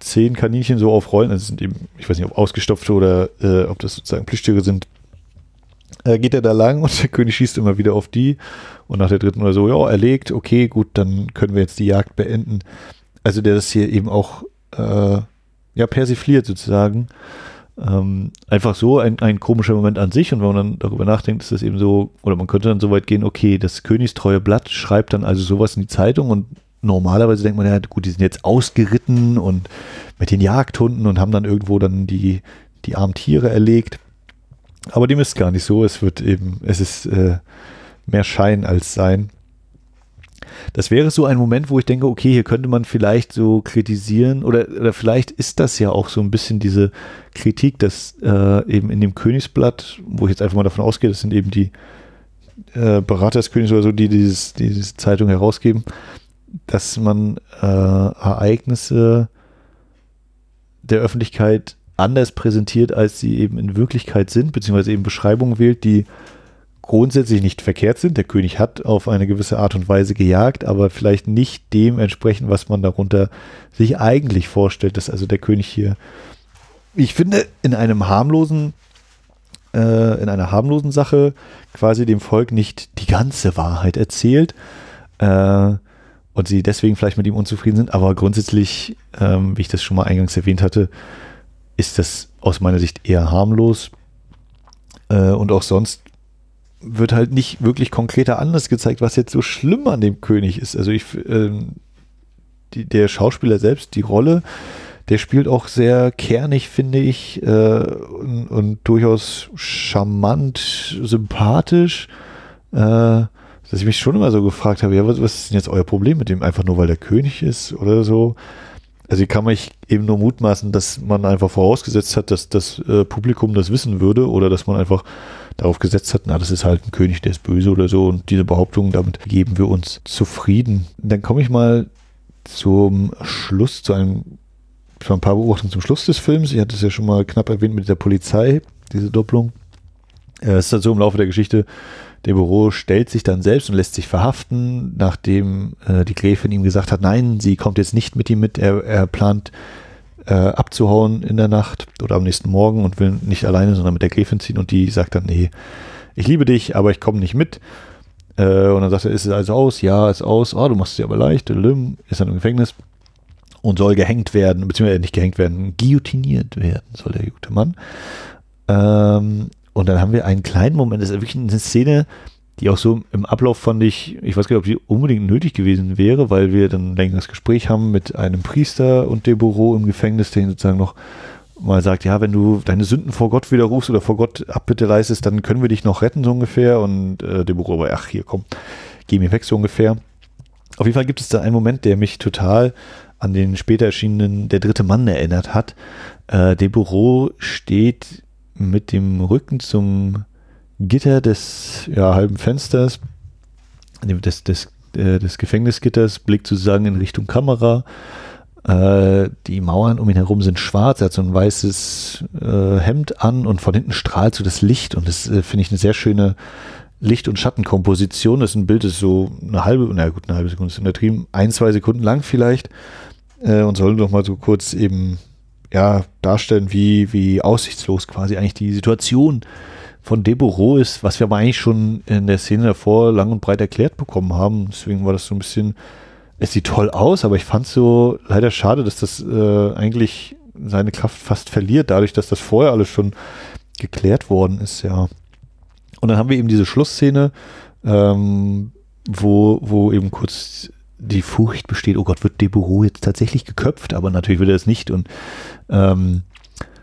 zehn Kaninchen so auf Rollen. Das sind eben, ich weiß nicht, ob ausgestopfte oder äh, ob das sozusagen Plüschtiere sind. Äh, geht er da lang und der König schießt immer wieder auf die. Und nach der dritten oder so, ja, erlegt, okay, gut, dann können wir jetzt die Jagd beenden. Also der das hier eben auch äh, ja, persifliert sozusagen. Ähm, einfach so ein, ein komischer Moment an sich und wenn man dann darüber nachdenkt, ist das eben so, oder man könnte dann so weit gehen, okay, das königstreue Blatt schreibt dann also sowas in die Zeitung und normalerweise denkt man ja, gut, die sind jetzt ausgeritten und mit den Jagdhunden und haben dann irgendwo dann die, die armen Tiere erlegt. Aber dem ist gar nicht so. Es wird eben, es ist äh, mehr Schein als Sein das wäre so ein Moment, wo ich denke, okay, hier könnte man vielleicht so kritisieren oder, oder vielleicht ist das ja auch so ein bisschen diese Kritik, dass äh, eben in dem Königsblatt, wo ich jetzt einfach mal davon ausgehe, das sind eben die äh, Berater des Königs oder so, die dieses, diese Zeitung herausgeben, dass man äh, Ereignisse der Öffentlichkeit anders präsentiert, als sie eben in Wirklichkeit sind, beziehungsweise eben Beschreibungen wählt, die grundsätzlich nicht verkehrt sind. Der König hat auf eine gewisse Art und Weise gejagt, aber vielleicht nicht dem entsprechen, was man darunter sich eigentlich vorstellt, dass also der König hier, ich finde, in einem harmlosen, äh, in einer harmlosen Sache quasi dem Volk nicht die ganze Wahrheit erzählt äh, und sie deswegen vielleicht mit ihm unzufrieden sind, aber grundsätzlich, ähm, wie ich das schon mal eingangs erwähnt hatte, ist das aus meiner Sicht eher harmlos. Äh, und auch sonst wird halt nicht wirklich konkreter anders gezeigt, was jetzt so schlimm an dem König ist. Also ich, ähm, die, der Schauspieler selbst, die Rolle, der spielt auch sehr kernig, finde ich, äh, und, und, durchaus charmant, sympathisch. Äh, dass ich mich schon immer so gefragt habe, ja, was, was ist denn jetzt euer Problem mit dem? Einfach nur, weil der König ist oder so? Also kann man eben nur mutmaßen, dass man einfach vorausgesetzt hat, dass das äh, Publikum das wissen würde oder dass man einfach darauf gesetzt hat, na, das ist halt ein König, der ist böse oder so und diese Behauptung, damit geben wir uns zufrieden. Dann komme ich mal zum Schluss, zu einem, zu ein paar Beobachtungen zum Schluss des Films. Ich hatte es ja schon mal knapp erwähnt mit der Polizei, diese Doppelung. Äh, es ist halt so im Laufe der Geschichte, der Büro stellt sich dann selbst und lässt sich verhaften, nachdem äh, die Gräfin ihm gesagt hat, nein, sie kommt jetzt nicht mit ihm mit, er, er plant äh, abzuhauen in der Nacht oder am nächsten Morgen und will nicht alleine, sondern mit der Gräfin ziehen und die sagt dann, nee, ich liebe dich, aber ich komme nicht mit. Äh, und dann sagt er, ist es also aus? Ja, ist aus. Oh, du machst es dir aber leicht. Ist dann im Gefängnis und soll gehängt werden, beziehungsweise nicht gehängt werden, guillotiniert werden soll der gute Mann. Ähm, und dann haben wir einen kleinen Moment, das ist wirklich eine Szene, die auch so im Ablauf fand ich, ich weiß gar nicht, ob die unbedingt nötig gewesen wäre, weil wir dann ein längeres Gespräch haben mit einem Priester und Büro im Gefängnis, der ihn sozusagen noch mal sagt, ja, wenn du deine Sünden vor Gott widerrufst oder vor Gott Abbitte leistest, dann können wir dich noch retten, so ungefähr. Und äh, Büro aber, ach, hier, komm, geh mir weg, so ungefähr. Auf jeden Fall gibt es da einen Moment, der mich total an den später erschienenen Der dritte Mann erinnert hat. Äh, Büro steht mit dem Rücken zum Gitter des ja, halben Fensters, des, des, äh, des Gefängnisgitters, blickt sozusagen in Richtung Kamera. Äh, die Mauern um ihn herum sind schwarz, er hat so ein weißes äh, Hemd an und von hinten strahlt so das Licht und das äh, finde ich eine sehr schöne Licht- und Schattenkomposition. Das ist ein Bild, das so eine halbe, na gut, eine halbe Sekunde ist untertrieben, ein, zwei Sekunden lang vielleicht äh, und soll doch mal so kurz eben ja, darstellen, wie, wie aussichtslos quasi eigentlich die Situation von Deborah ist, was wir aber eigentlich schon in der Szene davor lang und breit erklärt bekommen haben. Deswegen war das so ein bisschen, es sieht toll aus, aber ich fand es so leider schade, dass das äh, eigentlich seine Kraft fast verliert, dadurch, dass das vorher alles schon geklärt worden ist, ja. Und dann haben wir eben diese Schlussszene, ähm, wo, wo eben kurz die Furcht besteht, oh Gott, wird Deborah jetzt tatsächlich geköpft, aber natürlich wird er es nicht. Und ähm,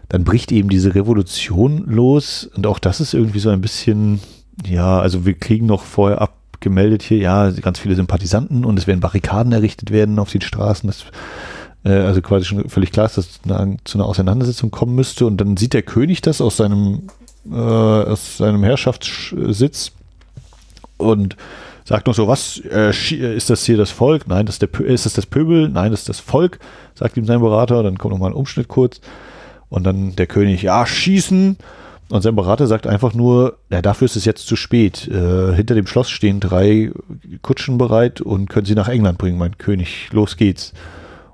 dann bricht eben diese Revolution los und auch das ist irgendwie so ein bisschen, ja, also wir kriegen noch vorher abgemeldet hier, ja, ganz viele Sympathisanten und es werden Barrikaden errichtet werden auf den Straßen. Das, äh, also quasi schon völlig klar ist, dass eine, zu einer Auseinandersetzung kommen müsste und dann sieht der König das aus seinem, äh, aus seinem Herrschaftssitz und sagt noch so, was äh, ist das hier das Volk? Nein, das ist, der, ist das das Pöbel? Nein, das ist das Volk, sagt ihm sein Berater. Dann kommt nochmal ein Umschnitt kurz. Und dann der König, ja, schießen. Und sein Berater sagt einfach nur, ja, dafür ist es jetzt zu spät. Äh, hinter dem Schloss stehen drei Kutschen bereit und können sie nach England bringen, mein König. Los geht's.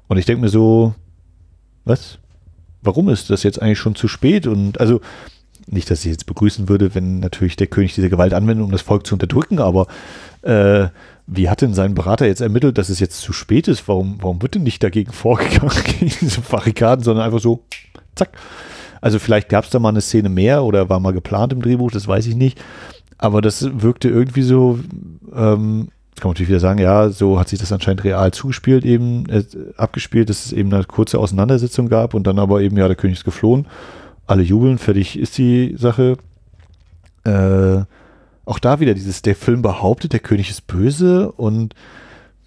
Und ich denke mir so, was? Warum ist das jetzt eigentlich schon zu spät? Und also, nicht, dass ich jetzt begrüßen würde, wenn natürlich der König diese Gewalt anwendet, um das Volk zu unterdrücken, aber äh, wie hat denn sein Berater jetzt ermittelt, dass es jetzt zu spät ist? Warum, warum wird denn nicht dagegen vorgegangen, (laughs) gegen diese Barrikaden, sondern einfach so, zack. Also vielleicht gab es da mal eine Szene mehr oder war mal geplant im Drehbuch, das weiß ich nicht. Aber das wirkte irgendwie so, ähm, kann man natürlich wieder sagen, ja, so hat sich das anscheinend real zugespielt, eben äh, abgespielt, dass es eben eine kurze Auseinandersetzung gab und dann aber eben, ja, der König ist geflohen. Alle jubeln, fertig ist die Sache. Äh, auch da wieder dieses, der Film behauptet, der König ist böse und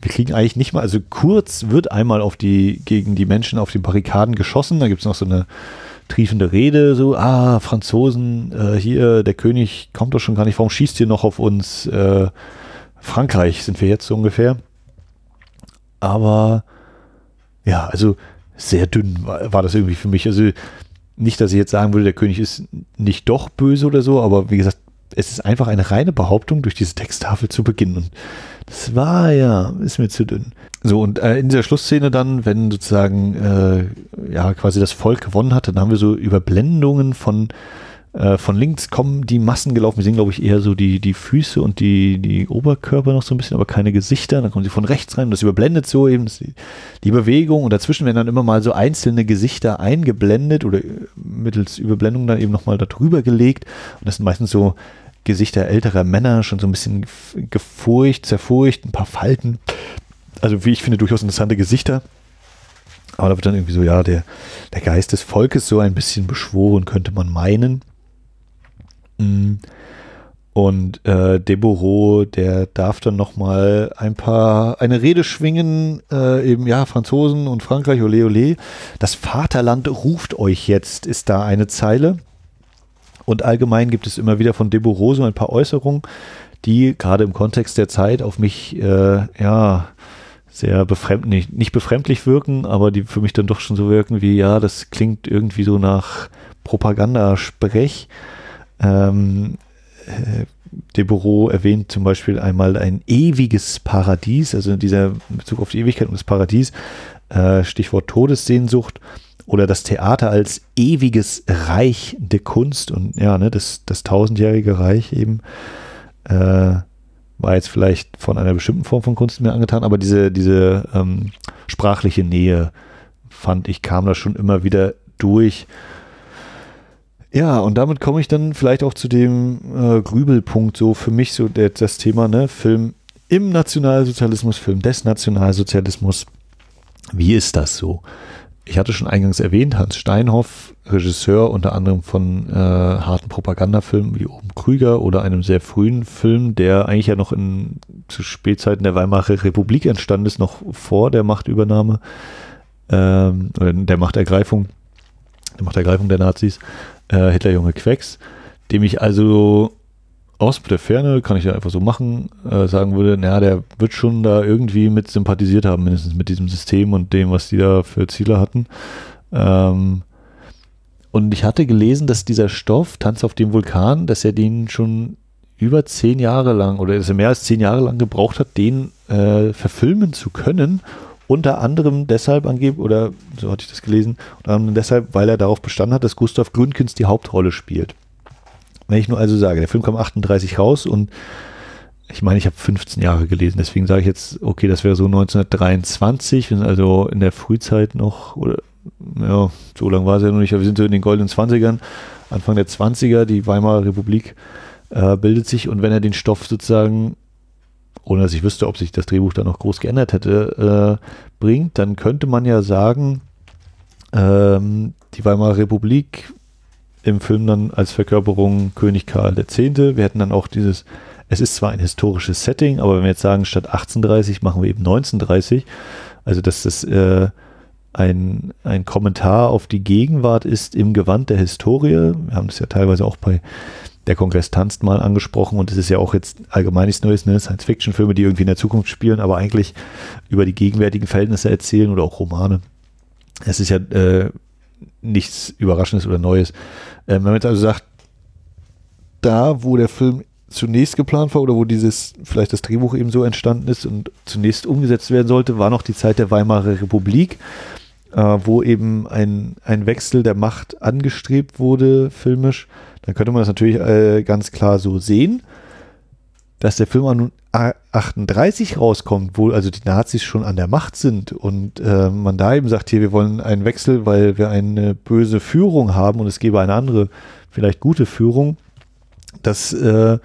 wir kriegen eigentlich nicht mal, also kurz wird einmal auf die, gegen die Menschen auf den Barrikaden geschossen, da gibt es noch so eine triefende Rede, so, ah, Franzosen, äh, hier, der König kommt doch schon gar nicht, warum schießt ihr noch auf uns? Äh, Frankreich sind wir jetzt so ungefähr. Aber ja, also sehr dünn war, war das irgendwie für mich. Also nicht, dass ich jetzt sagen würde, der König ist nicht doch böse oder so, aber wie gesagt, es ist einfach eine reine Behauptung durch diese Texttafel zu beginnen. Und das war ja, ist mir zu dünn. So, und äh, in dieser Schlussszene dann, wenn sozusagen äh, ja quasi das Volk gewonnen hat, dann haben wir so Überblendungen von äh, von links kommen die Massen gelaufen. Wir sehen, glaube ich, eher so die, die Füße und die, die Oberkörper noch so ein bisschen, aber keine Gesichter. Dann kommen sie von rechts rein und das überblendet so eben die, die, Bewegung. Und dazwischen werden dann immer mal so einzelne Gesichter eingeblendet oder äh, mittels Überblendung dann eben nochmal darüber gelegt. Und das sind meistens so Gesichter älterer Männer, schon so ein bisschen gefurcht, zerfurcht, ein paar Falten. Also wie ich finde, durchaus interessante Gesichter. Aber da wird dann irgendwie so, ja, der, der Geist des Volkes so ein bisschen beschworen, könnte man meinen. Mm. Und äh, Deborah, der darf dann noch mal ein paar, eine Rede schwingen, äh, eben, ja, Franzosen und Frankreich, ole ole. Das Vaterland ruft euch jetzt, ist da eine Zeile. Und allgemein gibt es immer wieder von Deborah so ein paar Äußerungen, die gerade im Kontext der Zeit auf mich, äh, ja, sehr befremdlich, nicht befremdlich wirken, aber die für mich dann doch schon so wirken wie, ja, das klingt irgendwie so nach Propagandasprech. Ähm, äh, Deborah erwähnt zum Beispiel einmal ein ewiges Paradies, also in dieser Bezug auf die Ewigkeit und das Paradies, äh, Stichwort Todessehnsucht oder das Theater als ewiges Reich der Kunst und ja, ne, das, das tausendjährige Reich eben äh, war jetzt vielleicht von einer bestimmten Form von Kunst mehr angetan, aber diese, diese ähm, sprachliche Nähe fand ich, kam da schon immer wieder durch. Ja, und damit komme ich dann vielleicht auch zu dem äh, Grübelpunkt, so für mich so der, das Thema, ne, Film im Nationalsozialismus, Film des Nationalsozialismus. Wie ist das so? Ich hatte schon eingangs erwähnt, Hans Steinhoff, Regisseur unter anderem von äh, harten Propagandafilmen wie Oben Krüger oder einem sehr frühen Film, der eigentlich ja noch in zu Spätzeiten der Weimarer Republik entstanden ist, noch vor der Machtübernahme, ähm, der Machtergreifung, der Machtergreifung der Nazis äh, Hitlerjunge Quecks, dem ich also aus der Ferne, kann ich ja einfach so machen, äh, sagen würde, naja, der wird schon da irgendwie mit sympathisiert haben, mindestens mit diesem System und dem, was die da für Ziele hatten. Ähm, und ich hatte gelesen, dass dieser Stoff, Tanz auf dem Vulkan, dass er den schon über zehn Jahre lang oder dass er mehr als zehn Jahre lang gebraucht hat, den äh, verfilmen zu können unter anderem deshalb angeblich, oder so hatte ich das gelesen, unter anderem deshalb, weil er darauf bestanden hat, dass Gustav Gründgens die Hauptrolle spielt. Wenn ich nur also sage, der Film kam 38 raus und ich meine, ich habe 15 Jahre gelesen, deswegen sage ich jetzt, okay, das wäre so 1923, wir sind also in der Frühzeit noch, oder ja, so lange war es ja noch nicht, aber wir sind so in den goldenen 20ern, Anfang der 20er, die Weimarer Republik äh, bildet sich und wenn er den Stoff sozusagen ohne dass ich wüsste, ob sich das Drehbuch da noch groß geändert hätte, äh, bringt, dann könnte man ja sagen, ähm, die Weimarer Republik im Film dann als Verkörperung König Karl X. Wir hätten dann auch dieses, es ist zwar ein historisches Setting, aber wenn wir jetzt sagen, statt 1830 machen wir eben 1930, also dass das äh, ein, ein Kommentar auf die Gegenwart ist im Gewand der Historie. Wir haben das ja teilweise auch bei der Kongress tanzt mal angesprochen und es ist ja auch jetzt allgemein nichts Neues, ne? Science-Fiction-Filme, die irgendwie in der Zukunft spielen, aber eigentlich über die gegenwärtigen Verhältnisse erzählen oder auch Romane. Es ist ja äh, nichts Überraschendes oder Neues. Äh, wenn man jetzt also sagt, da, wo der Film zunächst geplant war oder wo dieses, vielleicht das Drehbuch eben so entstanden ist und zunächst umgesetzt werden sollte, war noch die Zeit der Weimarer Republik, äh, wo eben ein, ein Wechsel der Macht angestrebt wurde, filmisch dann könnte man das natürlich äh, ganz klar so sehen, dass der Film an 38 rauskommt, wo also die Nazis schon an der Macht sind und äh, man da eben sagt, hier, wir wollen einen Wechsel, weil wir eine böse Führung haben und es gäbe eine andere, vielleicht gute Führung. Das, äh,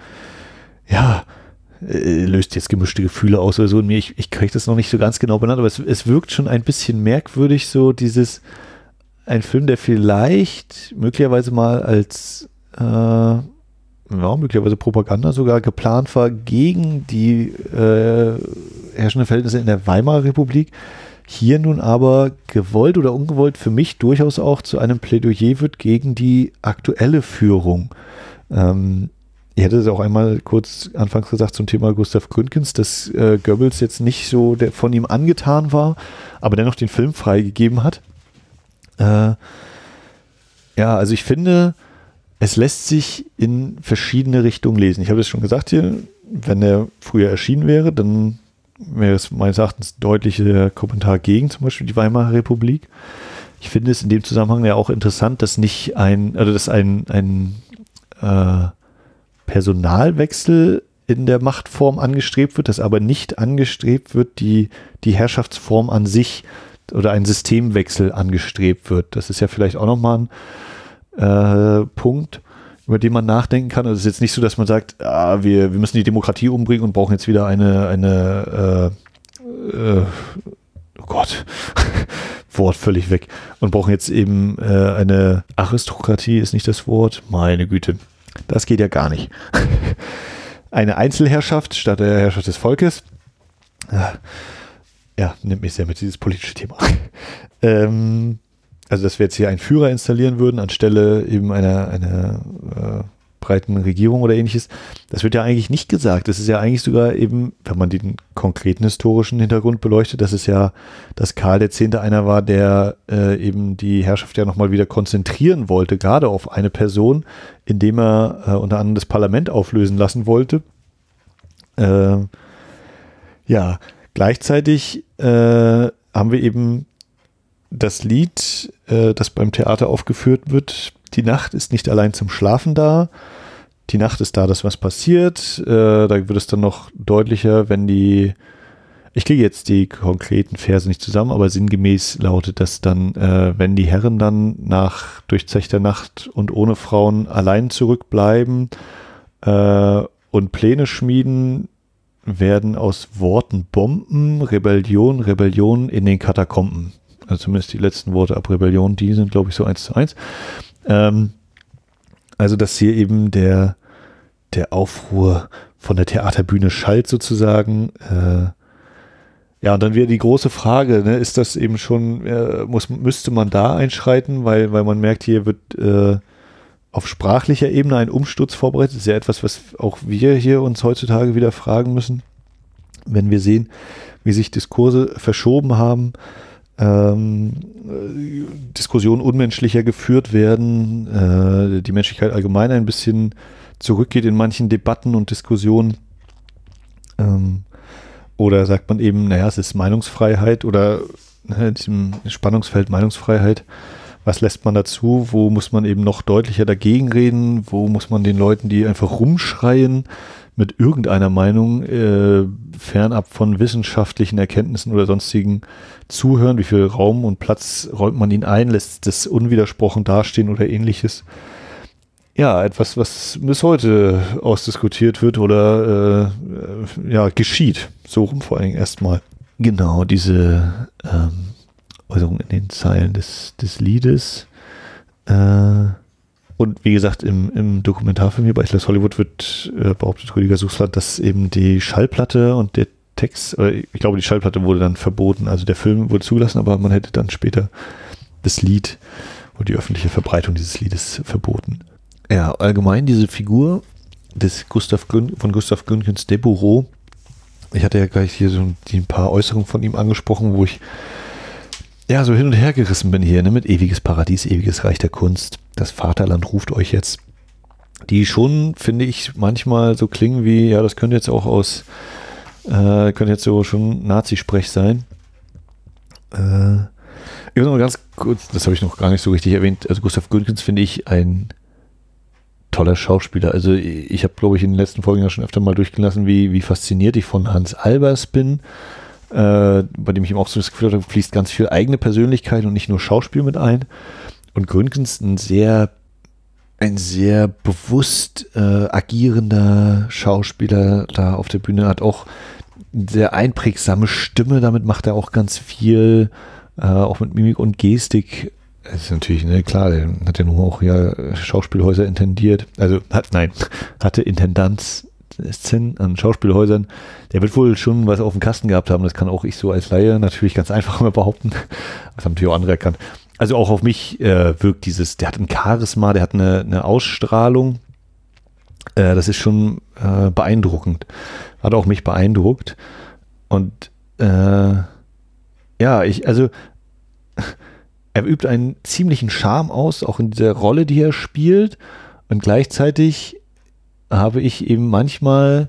ja, äh, löst jetzt gemischte Gefühle aus oder so in mir. Ich, ich kriege das noch nicht so ganz genau benannt, aber es, es wirkt schon ein bisschen merkwürdig, so dieses, ein Film, der vielleicht möglicherweise mal als ja, möglicherweise Propaganda sogar geplant war gegen die äh, herrschenden Verhältnisse in der Weimarer Republik, hier nun aber gewollt oder ungewollt für mich durchaus auch zu einem Plädoyer wird gegen die aktuelle Führung. Ähm, ich hätte es auch einmal kurz anfangs gesagt zum Thema Gustav Gründgens, dass äh, Goebbels jetzt nicht so der, von ihm angetan war, aber dennoch den Film freigegeben hat. Äh, ja, also ich finde, es lässt sich in verschiedene Richtungen lesen. Ich habe es schon gesagt hier, wenn er früher erschienen wäre, dann wäre es meines Erachtens deutlicher Kommentar gegen zum Beispiel die Weimarer Republik. Ich finde es in dem Zusammenhang ja auch interessant, dass nicht ein, also dass ein, ein äh, Personalwechsel in der Machtform angestrebt wird, dass aber nicht angestrebt wird, die, die Herrschaftsform an sich oder ein Systemwechsel angestrebt wird. Das ist ja vielleicht auch nochmal ein äh, Punkt, über den man nachdenken kann. Also es ist jetzt nicht so, dass man sagt, ah, wir, wir müssen die Demokratie umbringen und brauchen jetzt wieder eine, eine äh, äh, oh Gott, (laughs) Wort völlig weg und brauchen jetzt eben äh, eine Aristokratie, ist nicht das Wort, meine Güte. Das geht ja gar nicht. (laughs) Eine Einzelherrschaft statt der Herrschaft des Volkes. Ja, nimmt mich sehr mit dieses politische Thema. (laughs) ähm, also, dass wir jetzt hier einen Führer installieren würden, anstelle eben einer, einer äh, breiten Regierung oder ähnliches. Das wird ja eigentlich nicht gesagt. Das ist ja eigentlich sogar eben, wenn man den konkreten historischen Hintergrund beleuchtet, dass es ja, dass Karl X. einer war, der äh, eben die Herrschaft ja nochmal wieder konzentrieren wollte, gerade auf eine Person, indem er äh, unter anderem das Parlament auflösen lassen wollte. Äh, ja, gleichzeitig äh, haben wir eben das Lied, äh, das beim Theater aufgeführt wird, die Nacht ist nicht allein zum Schlafen da. Die Nacht ist da, dass was passiert. Äh, da wird es dann noch deutlicher, wenn die, ich kriege jetzt die konkreten Verse nicht zusammen, aber sinngemäß lautet das dann, äh, wenn die Herren dann nach durchzechter Nacht und ohne Frauen allein zurückbleiben äh, und Pläne schmieden, werden aus Worten Bomben, Rebellion, Rebellion in den Katakomben. Also zumindest die letzten Worte ab Rebellion, die sind, glaube ich, so eins zu eins. Ähm, also, dass hier eben der, der Aufruhr von der Theaterbühne schallt sozusagen. Äh, ja, und dann wieder die große Frage, ne, ist das eben schon, äh, muss, müsste man da einschreiten, weil, weil man merkt, hier wird äh, auf sprachlicher Ebene ein Umsturz vorbereitet. Das ist ja etwas, was auch wir hier uns heutzutage wieder fragen müssen, wenn wir sehen, wie sich Diskurse verschoben haben ähm, Diskussionen unmenschlicher geführt werden, äh, die Menschlichkeit allgemein ein bisschen zurückgeht in manchen Debatten und Diskussionen. Ähm, oder sagt man eben, naja, es ist Meinungsfreiheit oder ne, diesem Spannungsfeld Meinungsfreiheit. Was lässt man dazu? Wo muss man eben noch deutlicher dagegen reden? Wo muss man den Leuten, die einfach rumschreien, mit irgendeiner Meinung äh, fernab von wissenschaftlichen Erkenntnissen oder sonstigen zuhören, wie viel Raum und Platz räumt man ihnen ein, lässt das unwidersprochen dastehen oder ähnliches. Ja, etwas, was bis heute ausdiskutiert wird oder äh, ja, geschieht. So rum vor allen Dingen erstmal. Genau, diese ähm, Äußerung in den Zeilen des, des Liedes. Äh, und wie gesagt, im, im Dokumentarfilm hier bei Atlas Hollywood wird äh, behauptet Rüdiger Suchsland, dass eben die Schallplatte und der Text, oder ich glaube, die Schallplatte wurde dann verboten. Also der Film wurde zugelassen, aber man hätte dann später das Lied und die öffentliche Verbreitung dieses Liedes verboten. Ja, allgemein diese Figur des Gustav Grün, von Gustav Gründgens de Bourreau. Ich hatte ja gleich hier so ein paar Äußerungen von ihm angesprochen, wo ich ja so hin und her gerissen bin hier, ne, mit ewiges Paradies, ewiges Reich der Kunst das Vaterland ruft euch jetzt, die schon, finde ich, manchmal so klingen wie, ja, das könnte jetzt auch aus, äh, könnte jetzt so schon Nazi-Sprech sein. Äh, ich noch ganz kurz, das habe ich noch gar nicht so richtig erwähnt, also Gustav Gründgens finde ich ein toller Schauspieler. Also ich habe, glaube ich, in den letzten Folgen ja schon öfter mal durchgelassen, wie, wie fasziniert ich von Hans Albers bin, äh, bei dem ich ihm auch so das Gefühl habe, fließt ganz viel eigene Persönlichkeit und nicht nur Schauspiel mit ein. Und Gründgens ein sehr, ein sehr bewusst äh, agierender Schauspieler da auf der Bühne, hat auch eine sehr einprägsame Stimme, damit macht er auch ganz viel, äh, auch mit Mimik und Gestik. Das ist natürlich, ne, klar, der hat ja nun auch ja Schauspielhäuser intendiert, also hat, nein, (laughs) hatte Intendanz an Schauspielhäusern, der wird wohl schon was auf dem Kasten gehabt haben. Das kann auch ich so als Laie natürlich ganz einfach mal behaupten. (laughs) Das haben natürlich auch andere erkannt also auch auf mich äh, wirkt dieses, der hat ein Charisma, der hat eine, eine Ausstrahlung. Äh, das ist schon äh, beeindruckend. Hat auch mich beeindruckt. Und äh, ja, ich, also (laughs) er übt einen ziemlichen Charme aus, auch in dieser Rolle, die er spielt. Und gleichzeitig habe ich eben manchmal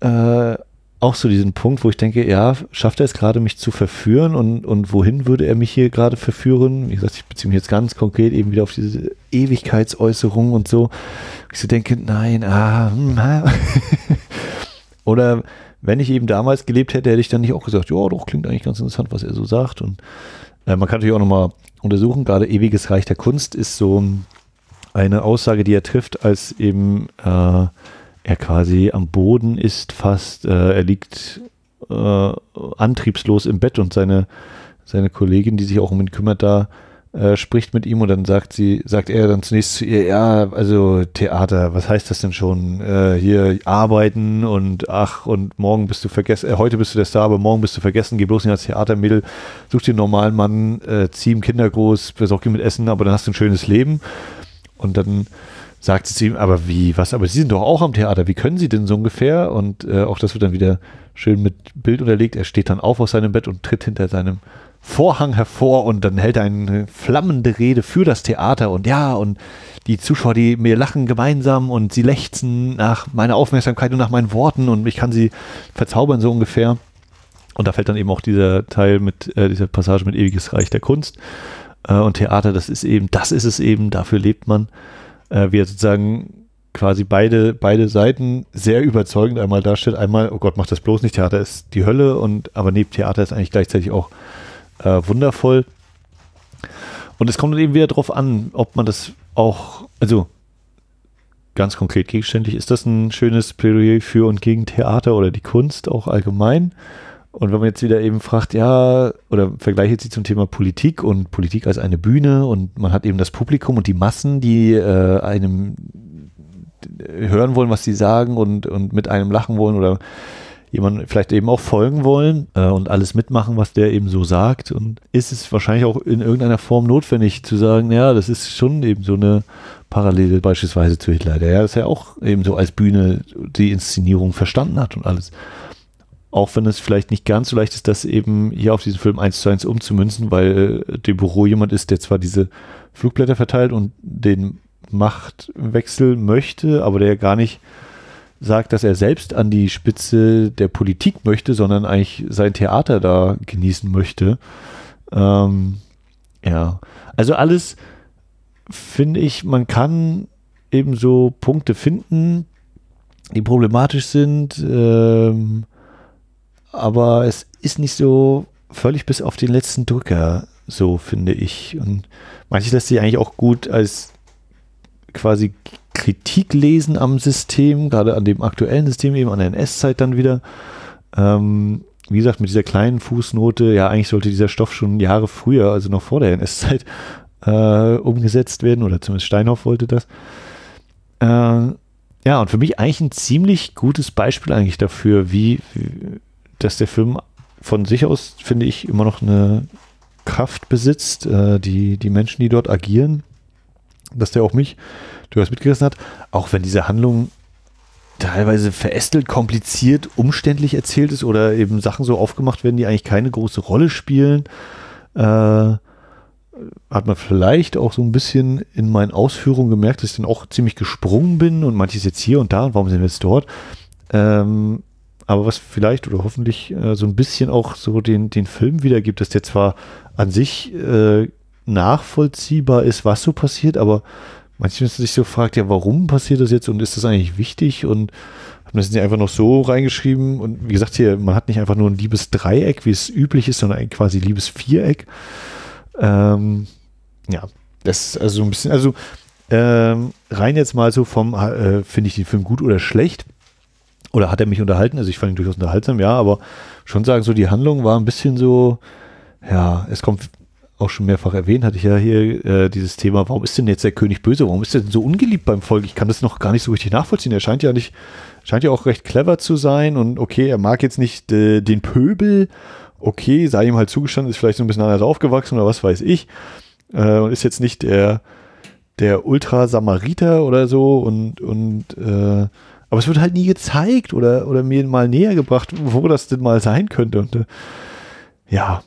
äh, auch so diesen Punkt, wo ich denke, ja, schafft er es gerade, mich zu verführen und, und wohin würde er mich hier gerade verführen? Wie gesagt, ich beziehe mich jetzt ganz konkret eben wieder auf diese Ewigkeitsäußerung und so. Ich so denke, nein, ah, ah. (laughs) Oder wenn ich eben damals gelebt hätte, hätte ich dann nicht auch gesagt, ja, doch, klingt eigentlich ganz interessant, was er so sagt. Und äh, man kann natürlich auch nochmal untersuchen, gerade ewiges Reich der Kunst ist so eine Aussage, die er trifft, als eben äh, er quasi am Boden ist fast, äh, er liegt äh, antriebslos im Bett und seine, seine Kollegin, die sich auch um ihn kümmert, da äh, spricht mit ihm und dann sagt sie, sagt er dann zunächst zu ihr, ja, also Theater, was heißt das denn schon? Äh, hier arbeiten und ach, und morgen bist du vergessen, äh, heute bist du der Star, aber morgen bist du vergessen, geh bloß nicht als Theatermädel, such dir einen normalen Mann, zieh ihm Kinder groß, besorg ihm mit Essen, aber dann hast du ein schönes Leben. Und dann sagt sie zu ihm, aber wie, was, aber Sie sind doch auch am Theater, wie können Sie denn so ungefähr? Und äh, auch das wird dann wieder schön mit Bild unterlegt. Er steht dann auf aus seinem Bett und tritt hinter seinem Vorhang hervor und dann hält er eine flammende Rede für das Theater und ja, und die Zuschauer, die mir lachen gemeinsam und sie lechzen nach meiner Aufmerksamkeit und nach meinen Worten und ich kann sie verzaubern, so ungefähr. Und da fällt dann eben auch dieser Teil mit, äh, dieser Passage mit ewiges Reich der Kunst. Äh, und Theater, das ist eben, das ist es eben, dafür lebt man. Äh, wie er sozusagen quasi beide, beide Seiten sehr überzeugend einmal darstellt. Einmal, oh Gott, macht das bloß nicht, Theater ist die Hölle und aber neben Theater ist eigentlich gleichzeitig auch äh, wundervoll. Und es kommt dann eben wieder darauf an, ob man das auch, also ganz konkret gegenständlich, ist das ein schönes Plädoyer für und gegen Theater oder die Kunst auch allgemein? Und wenn man jetzt wieder eben fragt, ja, oder vergleicht sie zum Thema Politik und Politik als eine Bühne und man hat eben das Publikum und die Massen, die äh, einem hören wollen, was sie sagen und, und mit einem lachen wollen oder jemand vielleicht eben auch folgen wollen äh, und alles mitmachen, was der eben so sagt. Und ist es wahrscheinlich auch in irgendeiner Form notwendig zu sagen, ja, das ist schon eben so eine Parallele beispielsweise zu Hitler, der ja das ja auch eben so als Bühne die Inszenierung verstanden hat und alles. Auch wenn es vielleicht nicht ganz so leicht ist, das eben hier auf diesen Film eins zu eins umzumünzen, weil äh, dem Büro jemand ist, der zwar diese Flugblätter verteilt und den Machtwechsel möchte, aber der gar nicht sagt, dass er selbst an die Spitze der Politik möchte, sondern eigentlich sein Theater da genießen möchte. Ähm, ja, also alles finde ich, man kann eben so Punkte finden, die problematisch sind, ähm, aber es ist nicht so völlig bis auf den letzten Drücker, so finde ich. Und manches lässt sich eigentlich auch gut als quasi Kritik lesen am System, gerade an dem aktuellen System, eben an der NS-Zeit dann wieder. Ähm, wie gesagt, mit dieser kleinen Fußnote, ja, eigentlich sollte dieser Stoff schon Jahre früher, also noch vor der NS-Zeit, äh, umgesetzt werden, oder zumindest Steinhoff wollte das. Äh, ja, und für mich eigentlich ein ziemlich gutes Beispiel eigentlich dafür, wie, wie dass der Film von sich aus, finde ich, immer noch eine Kraft besitzt, äh, die, die Menschen, die dort agieren, dass der auch mich durchaus mitgerissen hat, auch wenn diese Handlung teilweise verästelt, kompliziert, umständlich erzählt ist oder eben Sachen so aufgemacht werden, die eigentlich keine große Rolle spielen, äh, hat man vielleicht auch so ein bisschen in meinen Ausführungen gemerkt, dass ich dann auch ziemlich gesprungen bin und manches jetzt hier und da und warum sind wir jetzt dort. Ähm, aber was vielleicht oder hoffentlich äh, so ein bisschen auch so den, den Film wiedergibt, dass der zwar an sich äh, nachvollziehbar ist, was so passiert, aber manchmal sich so fragt, ja, warum passiert das jetzt und ist das eigentlich wichtig und haben das nicht einfach noch so reingeschrieben und wie gesagt hier, man hat nicht einfach nur ein liebes Dreieck, wie es üblich ist, sondern ein quasi liebes Viereck. Ähm, ja, das ist also ein bisschen, also ähm, rein jetzt mal so vom, äh, finde ich den Film gut oder schlecht? Oder hat er mich unterhalten? Also ich fand ihn durchaus unterhaltsam, ja, aber schon sagen, so die Handlung war ein bisschen so, ja, es kommt auch schon mehrfach erwähnt, hatte ich ja hier äh, dieses Thema, warum ist denn jetzt der König böse? Warum ist er denn so ungeliebt beim Volk? Ich kann das noch gar nicht so richtig nachvollziehen. Er scheint ja nicht, scheint ja auch recht clever zu sein und okay, er mag jetzt nicht äh, den Pöbel. Okay, sei ihm halt zugestanden, ist vielleicht so ein bisschen anders aufgewachsen oder was weiß ich. Äh, und ist jetzt nicht der, der Ultra-Samariter oder so und, und äh, aber es wird halt nie gezeigt oder, oder mir mal näher gebracht, wo das denn mal sein könnte. Und äh, ja,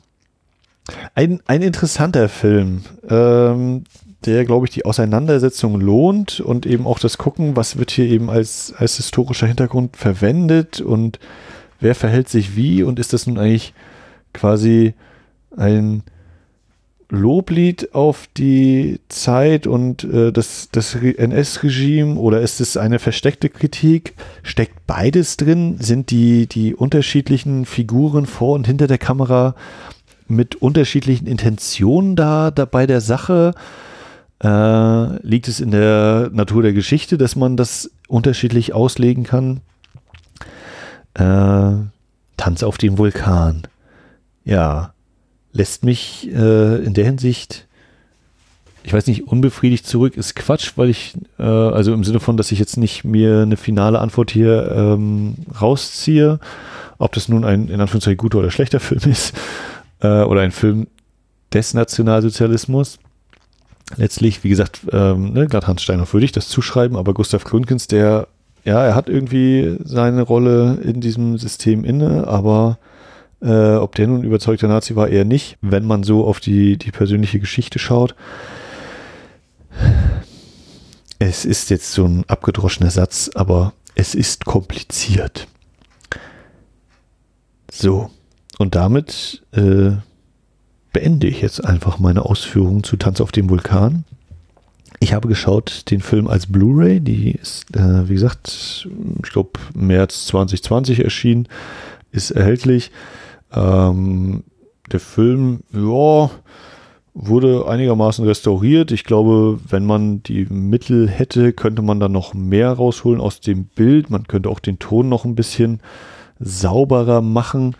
ein, ein interessanter Film, ähm, der, glaube ich, die Auseinandersetzung lohnt und eben auch das Gucken, was wird hier eben als, als historischer Hintergrund verwendet und wer verhält sich wie und ist das nun eigentlich quasi ein Loblied auf die Zeit und äh, das, das NS-Regime oder ist es eine versteckte Kritik? Steckt beides drin? Sind die, die unterschiedlichen Figuren vor und hinter der Kamera mit unterschiedlichen Intentionen da, da bei der Sache? Äh, liegt es in der Natur der Geschichte, dass man das unterschiedlich auslegen kann? Äh, Tanz auf dem Vulkan. Ja, lässt mich äh, in der Hinsicht ich weiß nicht, unbefriedigt zurück ist Quatsch, weil ich, äh, also im Sinne von, dass ich jetzt nicht mir eine finale Antwort hier ähm, rausziehe, ob das nun ein in Anführungszeichen guter oder schlechter Film (laughs) ist äh, oder ein Film des Nationalsozialismus. Letztlich, wie gesagt, ähm, ne, gerade Hans Steiner würde ich das zuschreiben, aber Gustav Gründgens, der, ja, er hat irgendwie seine Rolle in diesem System inne, aber äh, ob der nun überzeugter Nazi war, eher nicht, wenn man so auf die, die persönliche Geschichte schaut. Es ist jetzt so ein abgedroschener Satz, aber es ist kompliziert. So, und damit äh, beende ich jetzt einfach meine Ausführungen zu Tanz auf dem Vulkan. Ich habe geschaut den Film als Blu-ray, die ist, äh, wie gesagt, ich glaube März 2020 erschienen, ist erhältlich. Ähm, der Film, ja, wurde einigermaßen restauriert. Ich glaube, wenn man die Mittel hätte, könnte man da noch mehr rausholen aus dem Bild. Man könnte auch den Ton noch ein bisschen sauberer machen.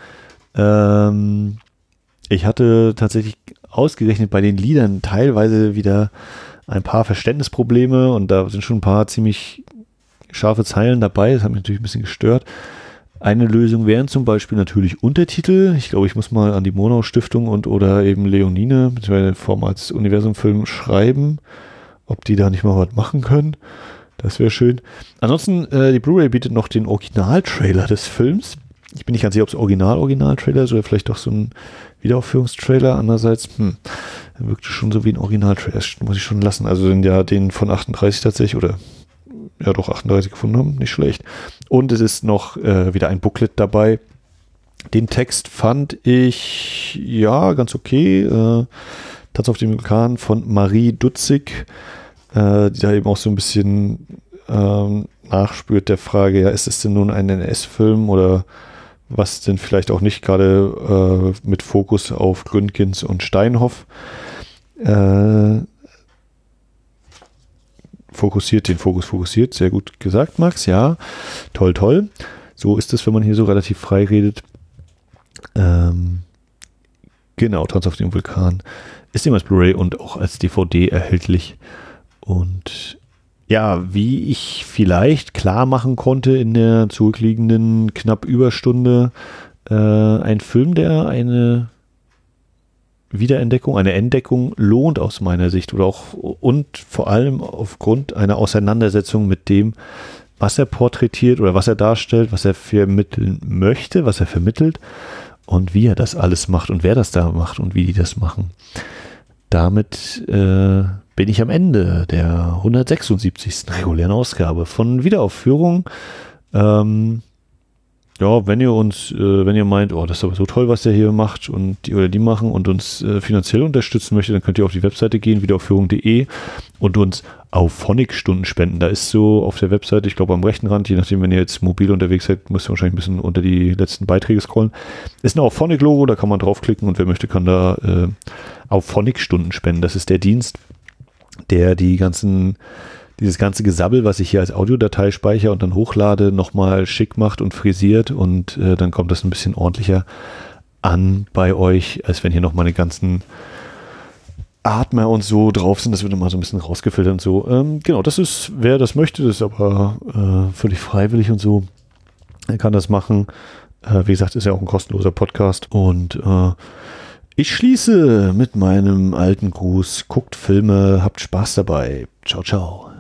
Ähm, ich hatte tatsächlich ausgerechnet bei den Liedern teilweise wieder ein paar Verständnisprobleme und da sind schon ein paar ziemlich scharfe Zeilen dabei. Das hat mich natürlich ein bisschen gestört. Eine Lösung wären zum Beispiel natürlich Untertitel. Ich glaube, ich muss mal an die Monau Stiftung und oder eben Leonine, beziehungsweise Form als Universumfilm schreiben, ob die da nicht mal was machen können. Das wäre schön. Ansonsten, äh, die Blu-ray bietet noch den Originaltrailer des Films. Ich bin nicht ganz sicher, ob es Original-Original-Trailer ist oder vielleicht doch so ein Wiederaufführungstrailer. Andererseits, hm, wirkte schon so wie ein Originaltrailer. Muss ich schon lassen. Also sind ja den von 38 tatsächlich oder ja doch 38 gefunden haben, nicht schlecht. Und es ist noch äh, wieder ein Booklet dabei. Den Text fand ich ja ganz okay. Äh, Tanz auf dem Vulkan von Marie Dutzig, äh, die da eben auch so ein bisschen ähm, nachspürt der Frage, ja, ist es denn nun ein NS-Film oder was denn vielleicht auch nicht gerade äh, mit Fokus auf Gründgens und Steinhoff. Äh, fokussiert, den Fokus fokussiert. Sehr gut gesagt, Max. Ja, toll, toll. So ist es, wenn man hier so relativ frei redet. Ähm, genau, Tanz auf dem Vulkan ist eben als Blu-ray und auch als DVD erhältlich. Und ja, wie ich vielleicht klar machen konnte in der zurückliegenden knapp Überstunde, äh, ein Film, der eine Wiederentdeckung, eine Entdeckung lohnt aus meiner Sicht oder auch und vor allem aufgrund einer Auseinandersetzung mit dem, was er porträtiert oder was er darstellt, was er vermitteln möchte, was er vermittelt und wie er das alles macht und wer das da macht und wie die das machen. Damit äh, bin ich am Ende der 176. regulären Ausgabe von Wiederaufführung. Ähm, ja, wenn ihr uns, äh, wenn ihr meint, oh, das ist aber so toll, was der hier macht und die oder die machen und uns äh, finanziell unterstützen möchtet, dann könnt ihr auf die Webseite gehen, wiederaufführung.de und uns auf Phonic-Stunden spenden. Da ist so auf der Webseite, ich glaube am rechten Rand, je nachdem, wenn ihr jetzt mobil unterwegs seid, müsst ihr wahrscheinlich ein bisschen unter die letzten Beiträge scrollen. Ist ein Auphonic-Logo, da kann man draufklicken und wer möchte, kann da äh, auf Phonic-Stunden spenden. Das ist der Dienst, der die ganzen dieses ganze Gesabbel, was ich hier als Audiodatei speichere und dann hochlade, nochmal schick macht und frisiert und äh, dann kommt das ein bisschen ordentlicher an bei euch, als wenn hier nochmal eine ganzen Atmer und so drauf sind. Das wird immer so ein bisschen rausgefiltert und so. Ähm, genau, das ist, wer das möchte, das ist aber äh, völlig freiwillig und so. Er kann das machen. Äh, wie gesagt, ist ja auch ein kostenloser Podcast und äh, ich schließe mit meinem alten Gruß. Guckt Filme, habt Spaß dabei. Ciao, ciao.